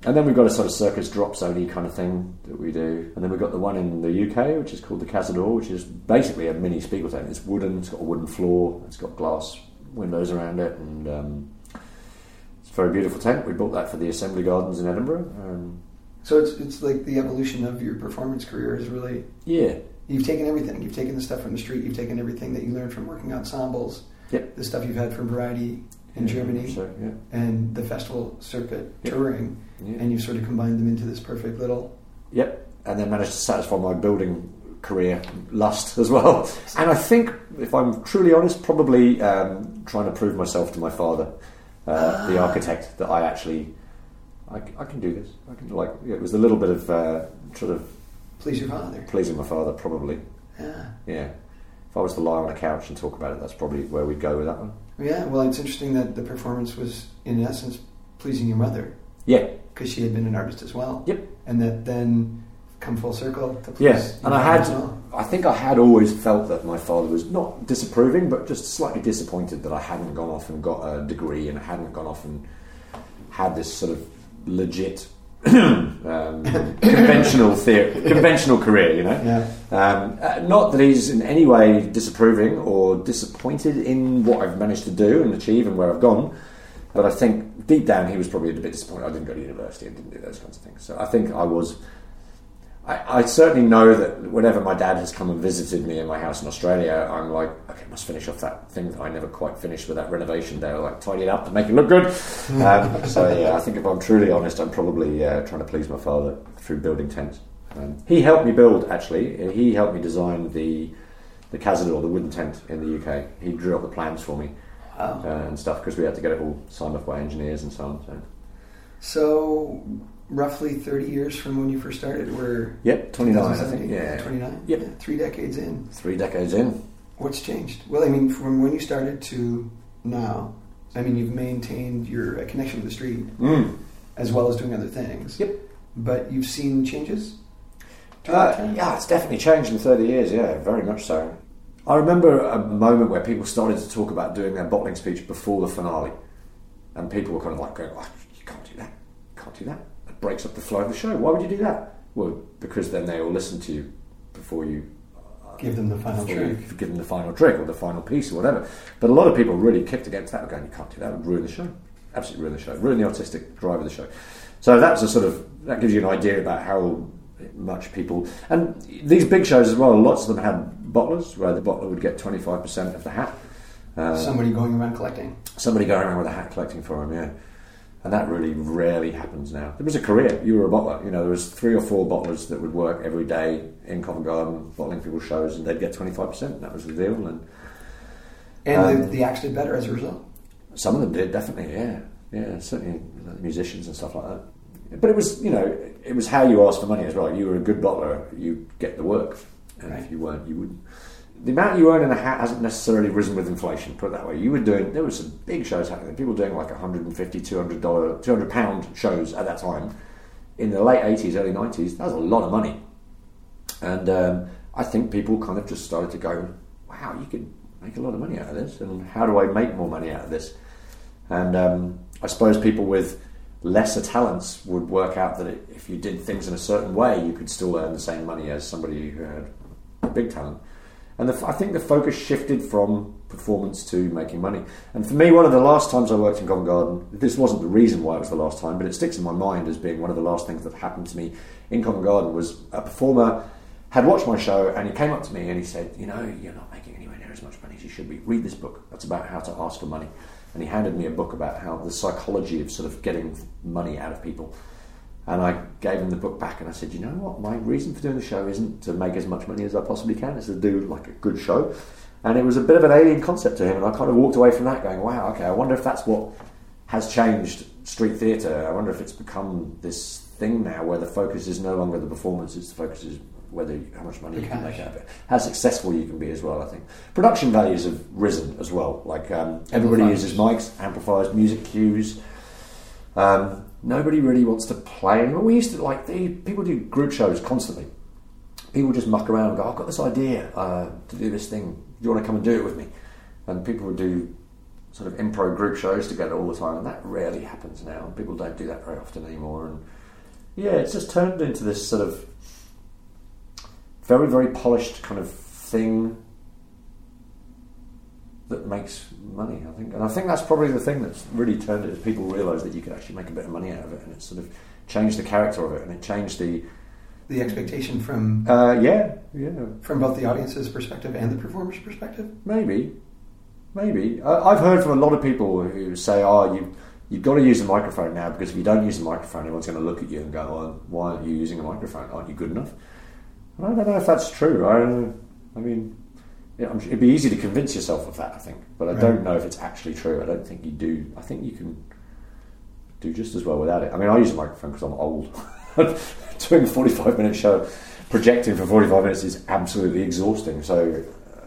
And then we've got a sort of circus drop zone kind of thing that we do. And then we've got the one in the UK, which is called the Cazador, which is basically a mini Spiegel tent. It's wooden, it's got a wooden floor, it's got glass windows around it, and um, it's a very beautiful tent. We bought that for the Assembly Gardens in Edinburgh. Um, So it's it's like the evolution of your performance career is really yeah, you've taken everything. You've taken the stuff from the street. You've taken everything that you learned from working ensembles. Yep. The stuff you've had from Variety in Yeah, Germany yeah, and the festival circuit Yep. touring, yeah. and you've sort of combined them into this perfect little. Yep, and then managed to satisfy my building career lust as well. And I think, if I'm truly honest, probably um, trying to prove myself to my father, uh, the architect, that I actually I, I can do this. I can like it was a little bit of uh, sort of Please your father. pleasing my father, probably. Yeah. Yeah, if I was to lie on a couch and talk about it, that's probably where we'd go with that one. Yeah. Well, it's interesting that the performance was, in essence, pleasing your mother Yeah, because she had been an artist as well. Yep. And that then come full circle. Yes, your and I had, well. I think I had always felt that my father was not disapproving, but just slightly disappointed that I hadn't gone off and got a degree and hadn't gone off and had this sort of legit, um, conventional theory, conventional career, you know. Yeah. Um, uh, not that he's in any way disapproving or disappointed in what I've managed to do and achieve and where I've gone, but I think deep down he was probably a bit disappointed I didn't go to university and didn't do those kinds of things. So I think I was. I, I certainly know that whenever my dad has come and visited me in my house in Australia, I'm like, okay, I must finish off that thing that I never quite finished with that renovation there, like tidy it up and make it look good. Um, so yeah, I think if I'm truly honest, I'm probably uh, trying to please my father through building tents. Um, he helped me build actually. He helped me design the the Cazador, the wooden tent in the UK. He drew up the plans for me uh, and stuff because we had to get it all signed off by engineers and so on. So. So, roughly 30 years from when you first started, we're Yep, 29, I think. Yeah, 29. Yep. Yeah, three decades in. three decades in. What's changed? Well, I mean, from when you started to now, I mean, you've maintained your uh, connection with the street Mm. as well as doing other things. Yep. But you've seen changes. Uh, yeah, it's definitely changed in 30 years, yeah, very much so. I remember a moment where people started to talk about doing their bottling speech before the finale. And people were kind of like going, oh, you can't do that. You can't do that. Breaks up the flow of the show. Why would you do that? Well, because then they all listen to you before you Give them the final trick. give them the final trick or the final piece or whatever. But a lot of people really kicked against that, going, you can't do that, it would ruin the show. Absolutely ruin the show, ruin the artistic drive of the show. So that's a sort of, that gives you an idea about how much people, and these big shows as well, lots of them had bottlers, where the bottler would get 25% of the hat. Uh, Somebody going around collecting. somebody going around with a hat collecting for him, yeah. And that really rarely happens now. There was a career. You were a bottler. You know, there was three or four bottlers that would work every day in Covent Garden bottling people's shows, and they'd get twenty five percent. That was the deal. And And the, Um, the acts did better as a result. Some of them did, definitely, yeah. Yeah, certainly musicians and stuff like that. But it was, you know, it was how you asked for money as well. You were a good bottler, you get the work. And Right. if you weren't, you wouldn't. The amount you earn in a hat hasn't necessarily risen with inflation, put it that way. You were doing, there were some big shows happening. People doing like 150 200 dollar, $200 pound shows at that time. In the late 80s, early 90s, that was a lot of money. And um, I think people kind of just started to go, wow, you could make a lot of money out of this, and how do I make more money out of this? And um, I suppose people with lesser talents would work out that if you did things in a certain way, you could still earn the same money as somebody who had big talent. And the, I think the focus shifted from performance to making money. And for me, one of the last times I worked in Covent Garden, this wasn't the reason why it was the last time, but it sticks in my mind as being one of the last things that happened to me in Covent Garden was a performer had watched my show and he came up to me and he said, You know, you're not making anywhere near as much money as you should be. Read this book. That's about how to ask for money. And he handed me a book about how the psychology of sort of getting money out of people. And I gave him the book back and I said, You know what? My reason for doing the show isn't to make as much money as I possibly can, it's to do like a good show. And it was a bit of an alien concept to him. And I kind of walked away from that going, Wow, okay, I wonder if that's what has changed street theatre. I wonder if it's become this thing now where the focus is no longer the performance, it's the focus is whether how much money The you can make out of it, how successful you can be as well. I think production values have risen as well. Like um, everybody uses mics, amplifiers, music cues. Um, nobody really wants to play. Well, we used to like the, people do group shows constantly. People just muck around and go, "I've got this idea uh, to do this thing. Do you want to come and do it with me?" And people would do sort of improv group shows together all the time, and that rarely happens now. People don't do that very often anymore. And yeah, it's just turned into this sort of very, very polished kind of thing that makes money, I think. And I think that's probably the thing that's really turned it, is people realise that you could actually make a bit of money out of it, and it sort of changed the character of it, and it changed the, The expectation from uh, yeah, yeah, from both the audience's perspective and the performer's perspective. maybe, maybe. I, I've heard from a lot of people who say, oh, you, you've got to use a microphone now, because if you don't use a microphone, everyone's going to look at you and go, oh, why aren't you using a microphone? Aren't you good enough? And I don't know if that's true. I, I mean, yeah, I'm, it'd be easy to convince yourself of that, I think, but I Right. don't know if it's actually true. I don't think you do. I think you can do just as well without it. I mean, I use a microphone because I'm old. Doing a 45 minute show, projecting for 45 minutes is absolutely exhausting. So,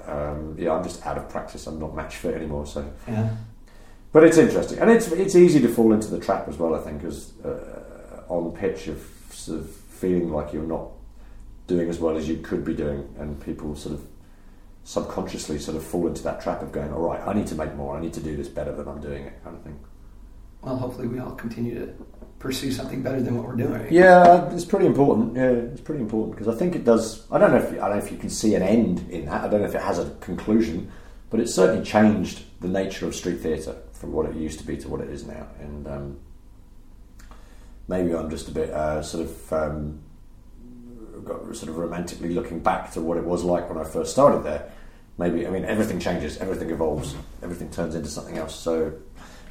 um, yeah, I'm just out of practice. I'm not match fit anymore. So, Yeah. but it's interesting, and it's it's easy to fall into the trap as well. I think, as uh, on pitch of sort of feeling like you're not doing as well as you could be doing, and people sort of subconsciously sort of fall into that trap of going, all right, I need to make more, I need to do this better than I'm doing it, kind of thing. Well, hopefully we all continue to pursue something better than what we're doing. Yeah, it's pretty important. Yeah, it's pretty important because I think it does. I don't know if I don't know if you can see an end in that. I don't know if it has a conclusion, but it certainly changed the nature of street theatre from what it used to be to what it is now. And um, maybe I'm just a bit uh, sort of um, got sort of romantically looking back to what it was like when I first started there. Maybe I mean everything changes, everything evolves, everything turns into something else. So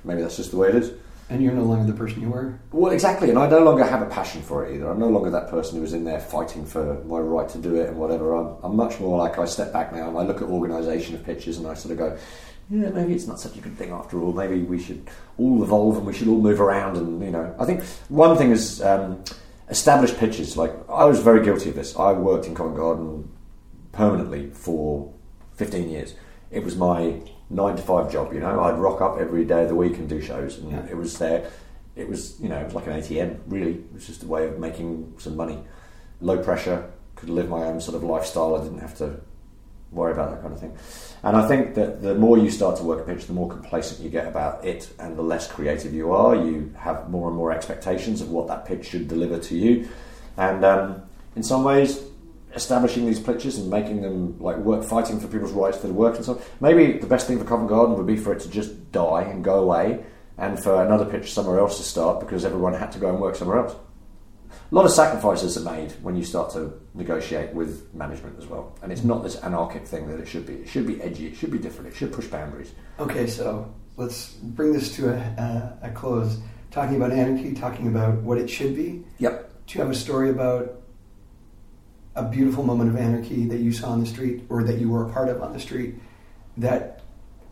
maybe that's just the way it is. And you're no longer the person you were. Well, exactly, and I no longer have a passion for it either. I'm no longer that person who was in there fighting for my right to do it and whatever. I'm, I'm much more like I step back now and I look at organisation of pitches and I sort of go, yeah, maybe it's not such a good thing after all. Maybe we should all evolve and we should all move around. And you know, I think one thing is um, established pitches. Like I was very guilty of this. I worked in Covent Garden permanently for 15 years. It was my nine to five job. You know, I'd rock up every day of the week and do shows, and Yeah. it was there. It was you know it was like an ATM. Really, it was just a way of making some money. Low pressure, could live my own sort of lifestyle. I didn't have to worry about that kind of thing. And I think that the more you start to work a pitch, the more complacent you get about it, and the less creative you are. You have more and more expectations of what that pitch should deliver to you, and um, in some ways, establishing these pitches and making them like work, fighting for people's rights to the work and on. Maybe the best thing for Covent Garden would be for it to just die and go away, and for another pitch somewhere else to start because everyone had to go and work somewhere else. A lot of sacrifices are made when you start to negotiate with management as well, and it's not this anarchic thing that it should be. It should be edgy. It should be different. It should push boundaries. Okay, so let's bring this to a, a, a close. Talking about anarchy, talking about what it should be. Yep. Do you have a story about a beautiful moment of anarchy that you saw on the street or that you were a part of on the street that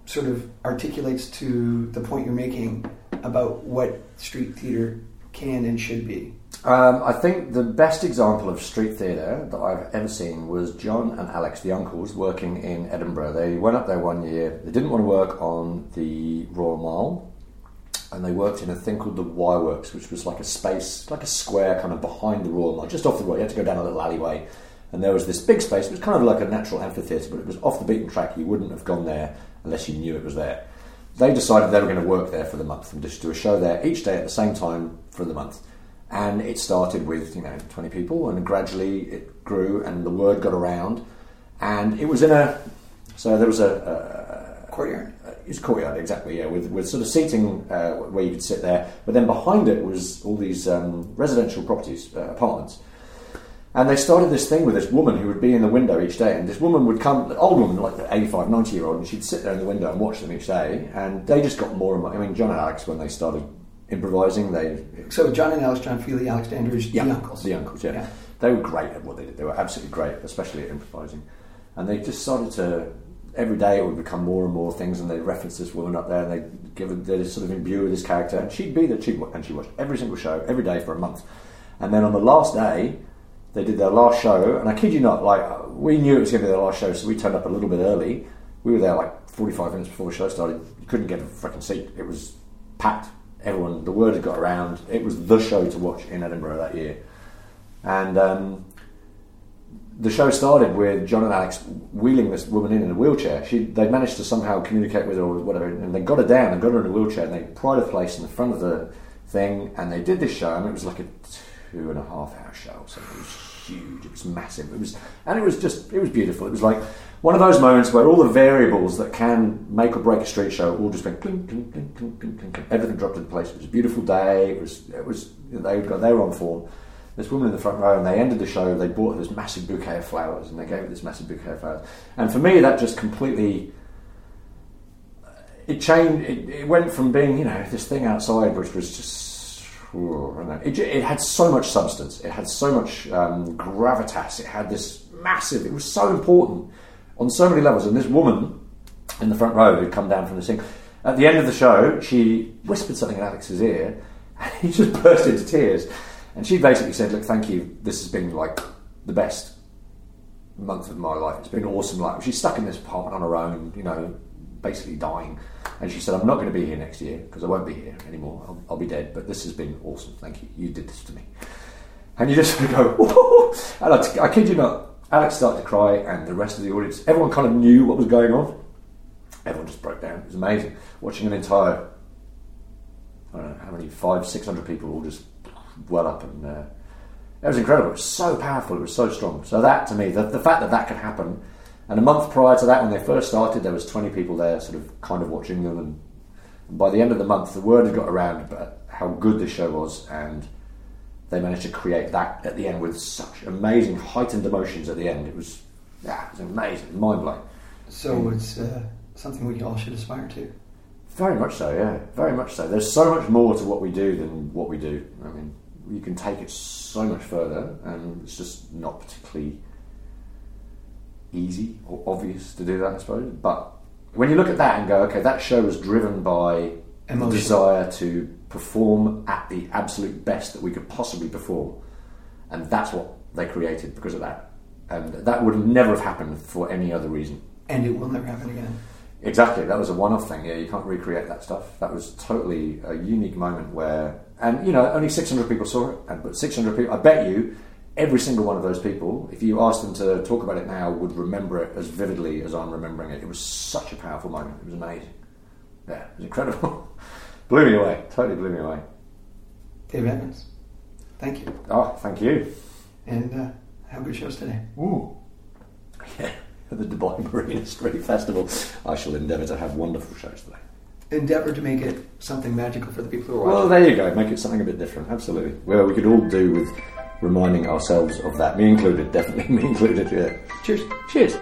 sort of articulates to the point you're making about what street theater can and should be? Um, I think the best example of street theatre that I've ever seen was John and Alex, the uncles, working in Edinburgh. They went up there one year. They didn't want to work on the Royal Mile, and they worked in a thing called the Y Works, which was like a space, like a square kind of behind the Royal Mile, just off the road. You had to go down a little alleyway, and there was this big space. It was kind of like a natural amphitheatre, but it was off the beaten track. You wouldn't have gone there unless you knew it was there. They decided they were going to work there for the month and just do a show there each day at the same time for the month. And it started with you know 20 people, and gradually it grew, and the word got around. And it was in a so there was a, a Courtyard. it's courtyard exactly, yeah, with, with sort of seating uh, where you could sit there. But then behind it was all these um, residential properties, uh, apartments. And they started this thing with this woman who would be in the window each day, and this woman would come, old woman, like 85, 90 year old, and she'd sit there in the window and watch them each day. And they just got more and more. I mean, John and Alex, when they started improvising, they So John and Alex, John Feely, Alexander's yeah, the uncles. The uncles, yeah. Yeah. They were great at what they did. They were absolutely great, especially at improvising. And they just started to, every day it would become more and more things, and they'd reference this woman up there, and they'd give her, they'd sort of imbue her this character, and she'd be there, she'd, and she watched every single show, every day for a month. And then on the last day, they did their last show, and I kid you not, like, we knew it was going to be their last show, so we turned up a little bit early. We were there like 45 minutes before the show started. You couldn't get a freaking seat. It was packed. Everyone, the word had got around. It was the show to watch in Edinburgh that year. And um, the show started with John and Alex wheeling this woman in in a wheelchair. She, they managed to somehow communicate with her or whatever, and they got her down and got her in a wheelchair, and they pried her place in the front of the thing, and they did this show, and it was like a two and a half hour show. So it was huge. It was massive. It was, and it was just, it was beautiful. It was like one of those moments where all the variables that can make or break a street show all just went clink, clink, clink, clink, clink, clink. Everything dropped into place. It was a beautiful day. It was, it was, they got, they were on form this woman in the front row, and they ended the show. They bought this massive bouquet of flowers, and they gave her this massive bouquet of flowers. And for me, that just completely it changed. It, it went from being you know this thing outside, which was just oh. It, it had so much substance. It had so much um, gravitas. It had this massive. It was so important on so many levels. And this woman in the front row who'd come down from the thing. At the end of the show, she whispered something in Alex's ear, and he just burst into tears. And she basically said, "Look, thank you. This has been like the best month of my life. It's been awesome. Like she's stuck in this apartment on her own, you know, basically dying. And she said, "I'm not going to be here next year because I won't be here anymore. I'll, I'll be dead. But this has been awesome. Thank you. You did this to me." And you just go, Whoa! and I, I kid you not, Alex started to cry, and the rest of the audience, everyone kind of knew what was going on. Everyone just broke down. It was amazing watching an entire, I don't know how many, five, six hundred people all just well up, and uh, it was incredible. It was so powerful. It was so strong. So that to me, the, the fact that that could happen, and a month prior to that, when they first started, there was twenty people there, sort of kind of watching them, and, and by the end of the month, the word had got around about how good the show was, and they managed to create that at the end with such amazing heightened emotions at the end. It was, yeah, it was amazing, mind blowing. So it's uh, something we all should aspire to. Very much so, yeah, very much so. There's so much more to what we do than what we do. I mean, you can take it so much further, and it's just not particularly easy or obvious to do that, I suppose. But when you look at that and go, okay, that show was driven by the Emotion. desire to perform at the absolute best that we could possibly perform, and that's what they created because of that. And that would never have happened for any other reason. And it will never happen again. Exactly, that was a one-off thing. Yeah, you can't recreate that stuff. That was totally a unique moment where, and you know, only 600 people saw it, and but 600 people. I bet you, every single one of those people, if you asked them to talk about it now, would remember it as vividly as I'm remembering it. It was such a powerful moment. It was amazing. Yeah, it was incredible. blew me away. Totally blew me away. David Evans, thank you. Oh, thank you. And uh, have good shows today. Ooh. Yeah, at the Dubai Marina Street Festival. I shall endeavour to have wonderful shows today. Endeavour to make it something magical for the people who are watching. Well, there you go. Make it something a bit different. Absolutely. Well, we could all do with reminding ourselves of that. Me included, definitely. Me included. Yeah. Cheers. Cheers.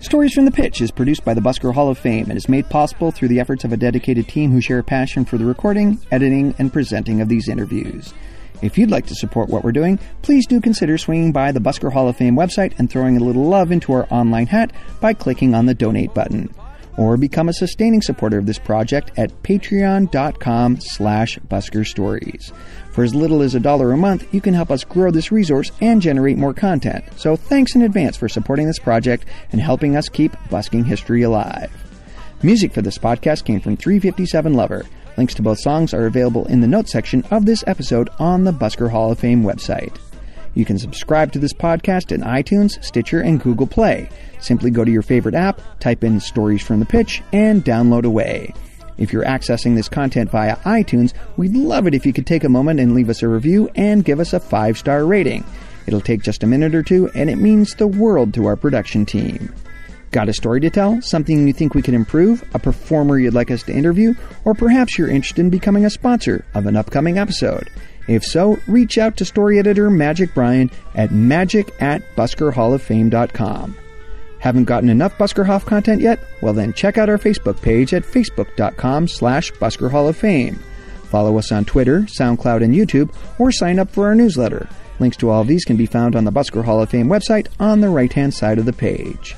Stories from the Pitch is produced by the Busker Hall of Fame and is made possible through the efforts of a dedicated team who share a passion for the recording, editing, and presenting of these interviews. If you'd like to support what we're doing, please do consider swinging by the Busker Hall of Fame website and throwing a little love into our online hat by clicking on the donate button. Or become a sustaining supporter of this project at patreon.com slash buskerstories. For as little as a dollar a month, you can help us grow this resource and generate more content. So thanks in advance for supporting this project and helping us keep busking history alive. Music for this podcast came from 357 Lover. Links to both songs are available in the notes section of this episode on the Busker Hall of Fame website. You can subscribe to this podcast in iTunes, Stitcher, and Google Play. Simply go to your favorite app, type in Stories from the Pitch, and download away. If you're accessing this content via iTunes, we'd love it if you could take a moment and leave us a review and give us a five star rating. It'll take just a minute or two, and it means the world to our production team. Got a story to tell? Something you think we could improve? A performer you'd like us to interview? Or perhaps you're interested in becoming a sponsor of an upcoming episode? If so, reach out to story editor Magic Brian at magic at buskerhalloffame.com. Haven't gotten enough Buskerhoff content yet? Well then check out our Facebook page at facebook.com slash buskerhalloffame. Follow us on Twitter, SoundCloud, and YouTube, or sign up for our newsletter. Links to all of these can be found on the Busker Hall of Fame website on the right-hand side of the page.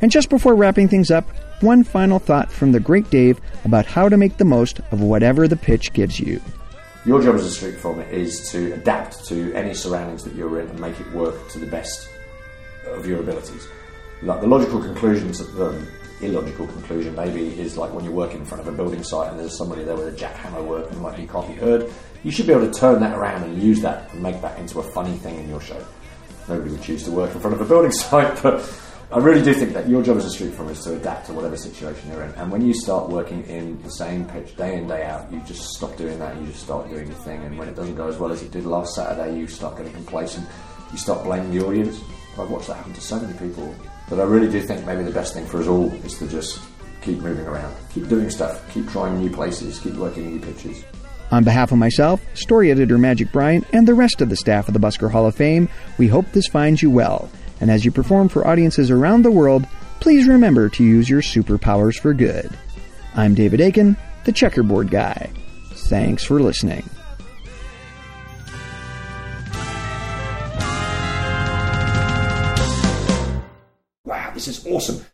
And just before wrapping things up, one final thought from the great Dave about how to make the most of whatever the pitch gives you. Your job as a street performer is to adapt to any surroundings that you're in and make it work to the best of your abilities. Like the logical conclusion, the illogical conclusion maybe is like when you're working in front of a building site and there's somebody there with a jackhammer working like you can't be heard. You should be able to turn that around and use that and make that into a funny thing in your show. Nobody would choose to work in front of a building site, but I really do think that your job as a street performer is to adapt to whatever situation you're in. And when you start working in the same pitch day in, day out, you just stop doing that and you just start doing your thing. And when it doesn't go as well as it did last Saturday, you start getting complacent. You start blaming the audience. I've watched that happen to so many people. But I really do think maybe the best thing for us all is to just keep moving around, keep doing stuff, keep trying new places, keep working new pitches. On behalf of myself, story editor Magic Brian, and the rest of the staff of the Busker Hall of Fame, we hope this finds you well. And as you perform for audiences around the world, please remember to use your superpowers for good. I'm David Aiken, the checkerboard guy. Thanks for listening. Wow, this is awesome.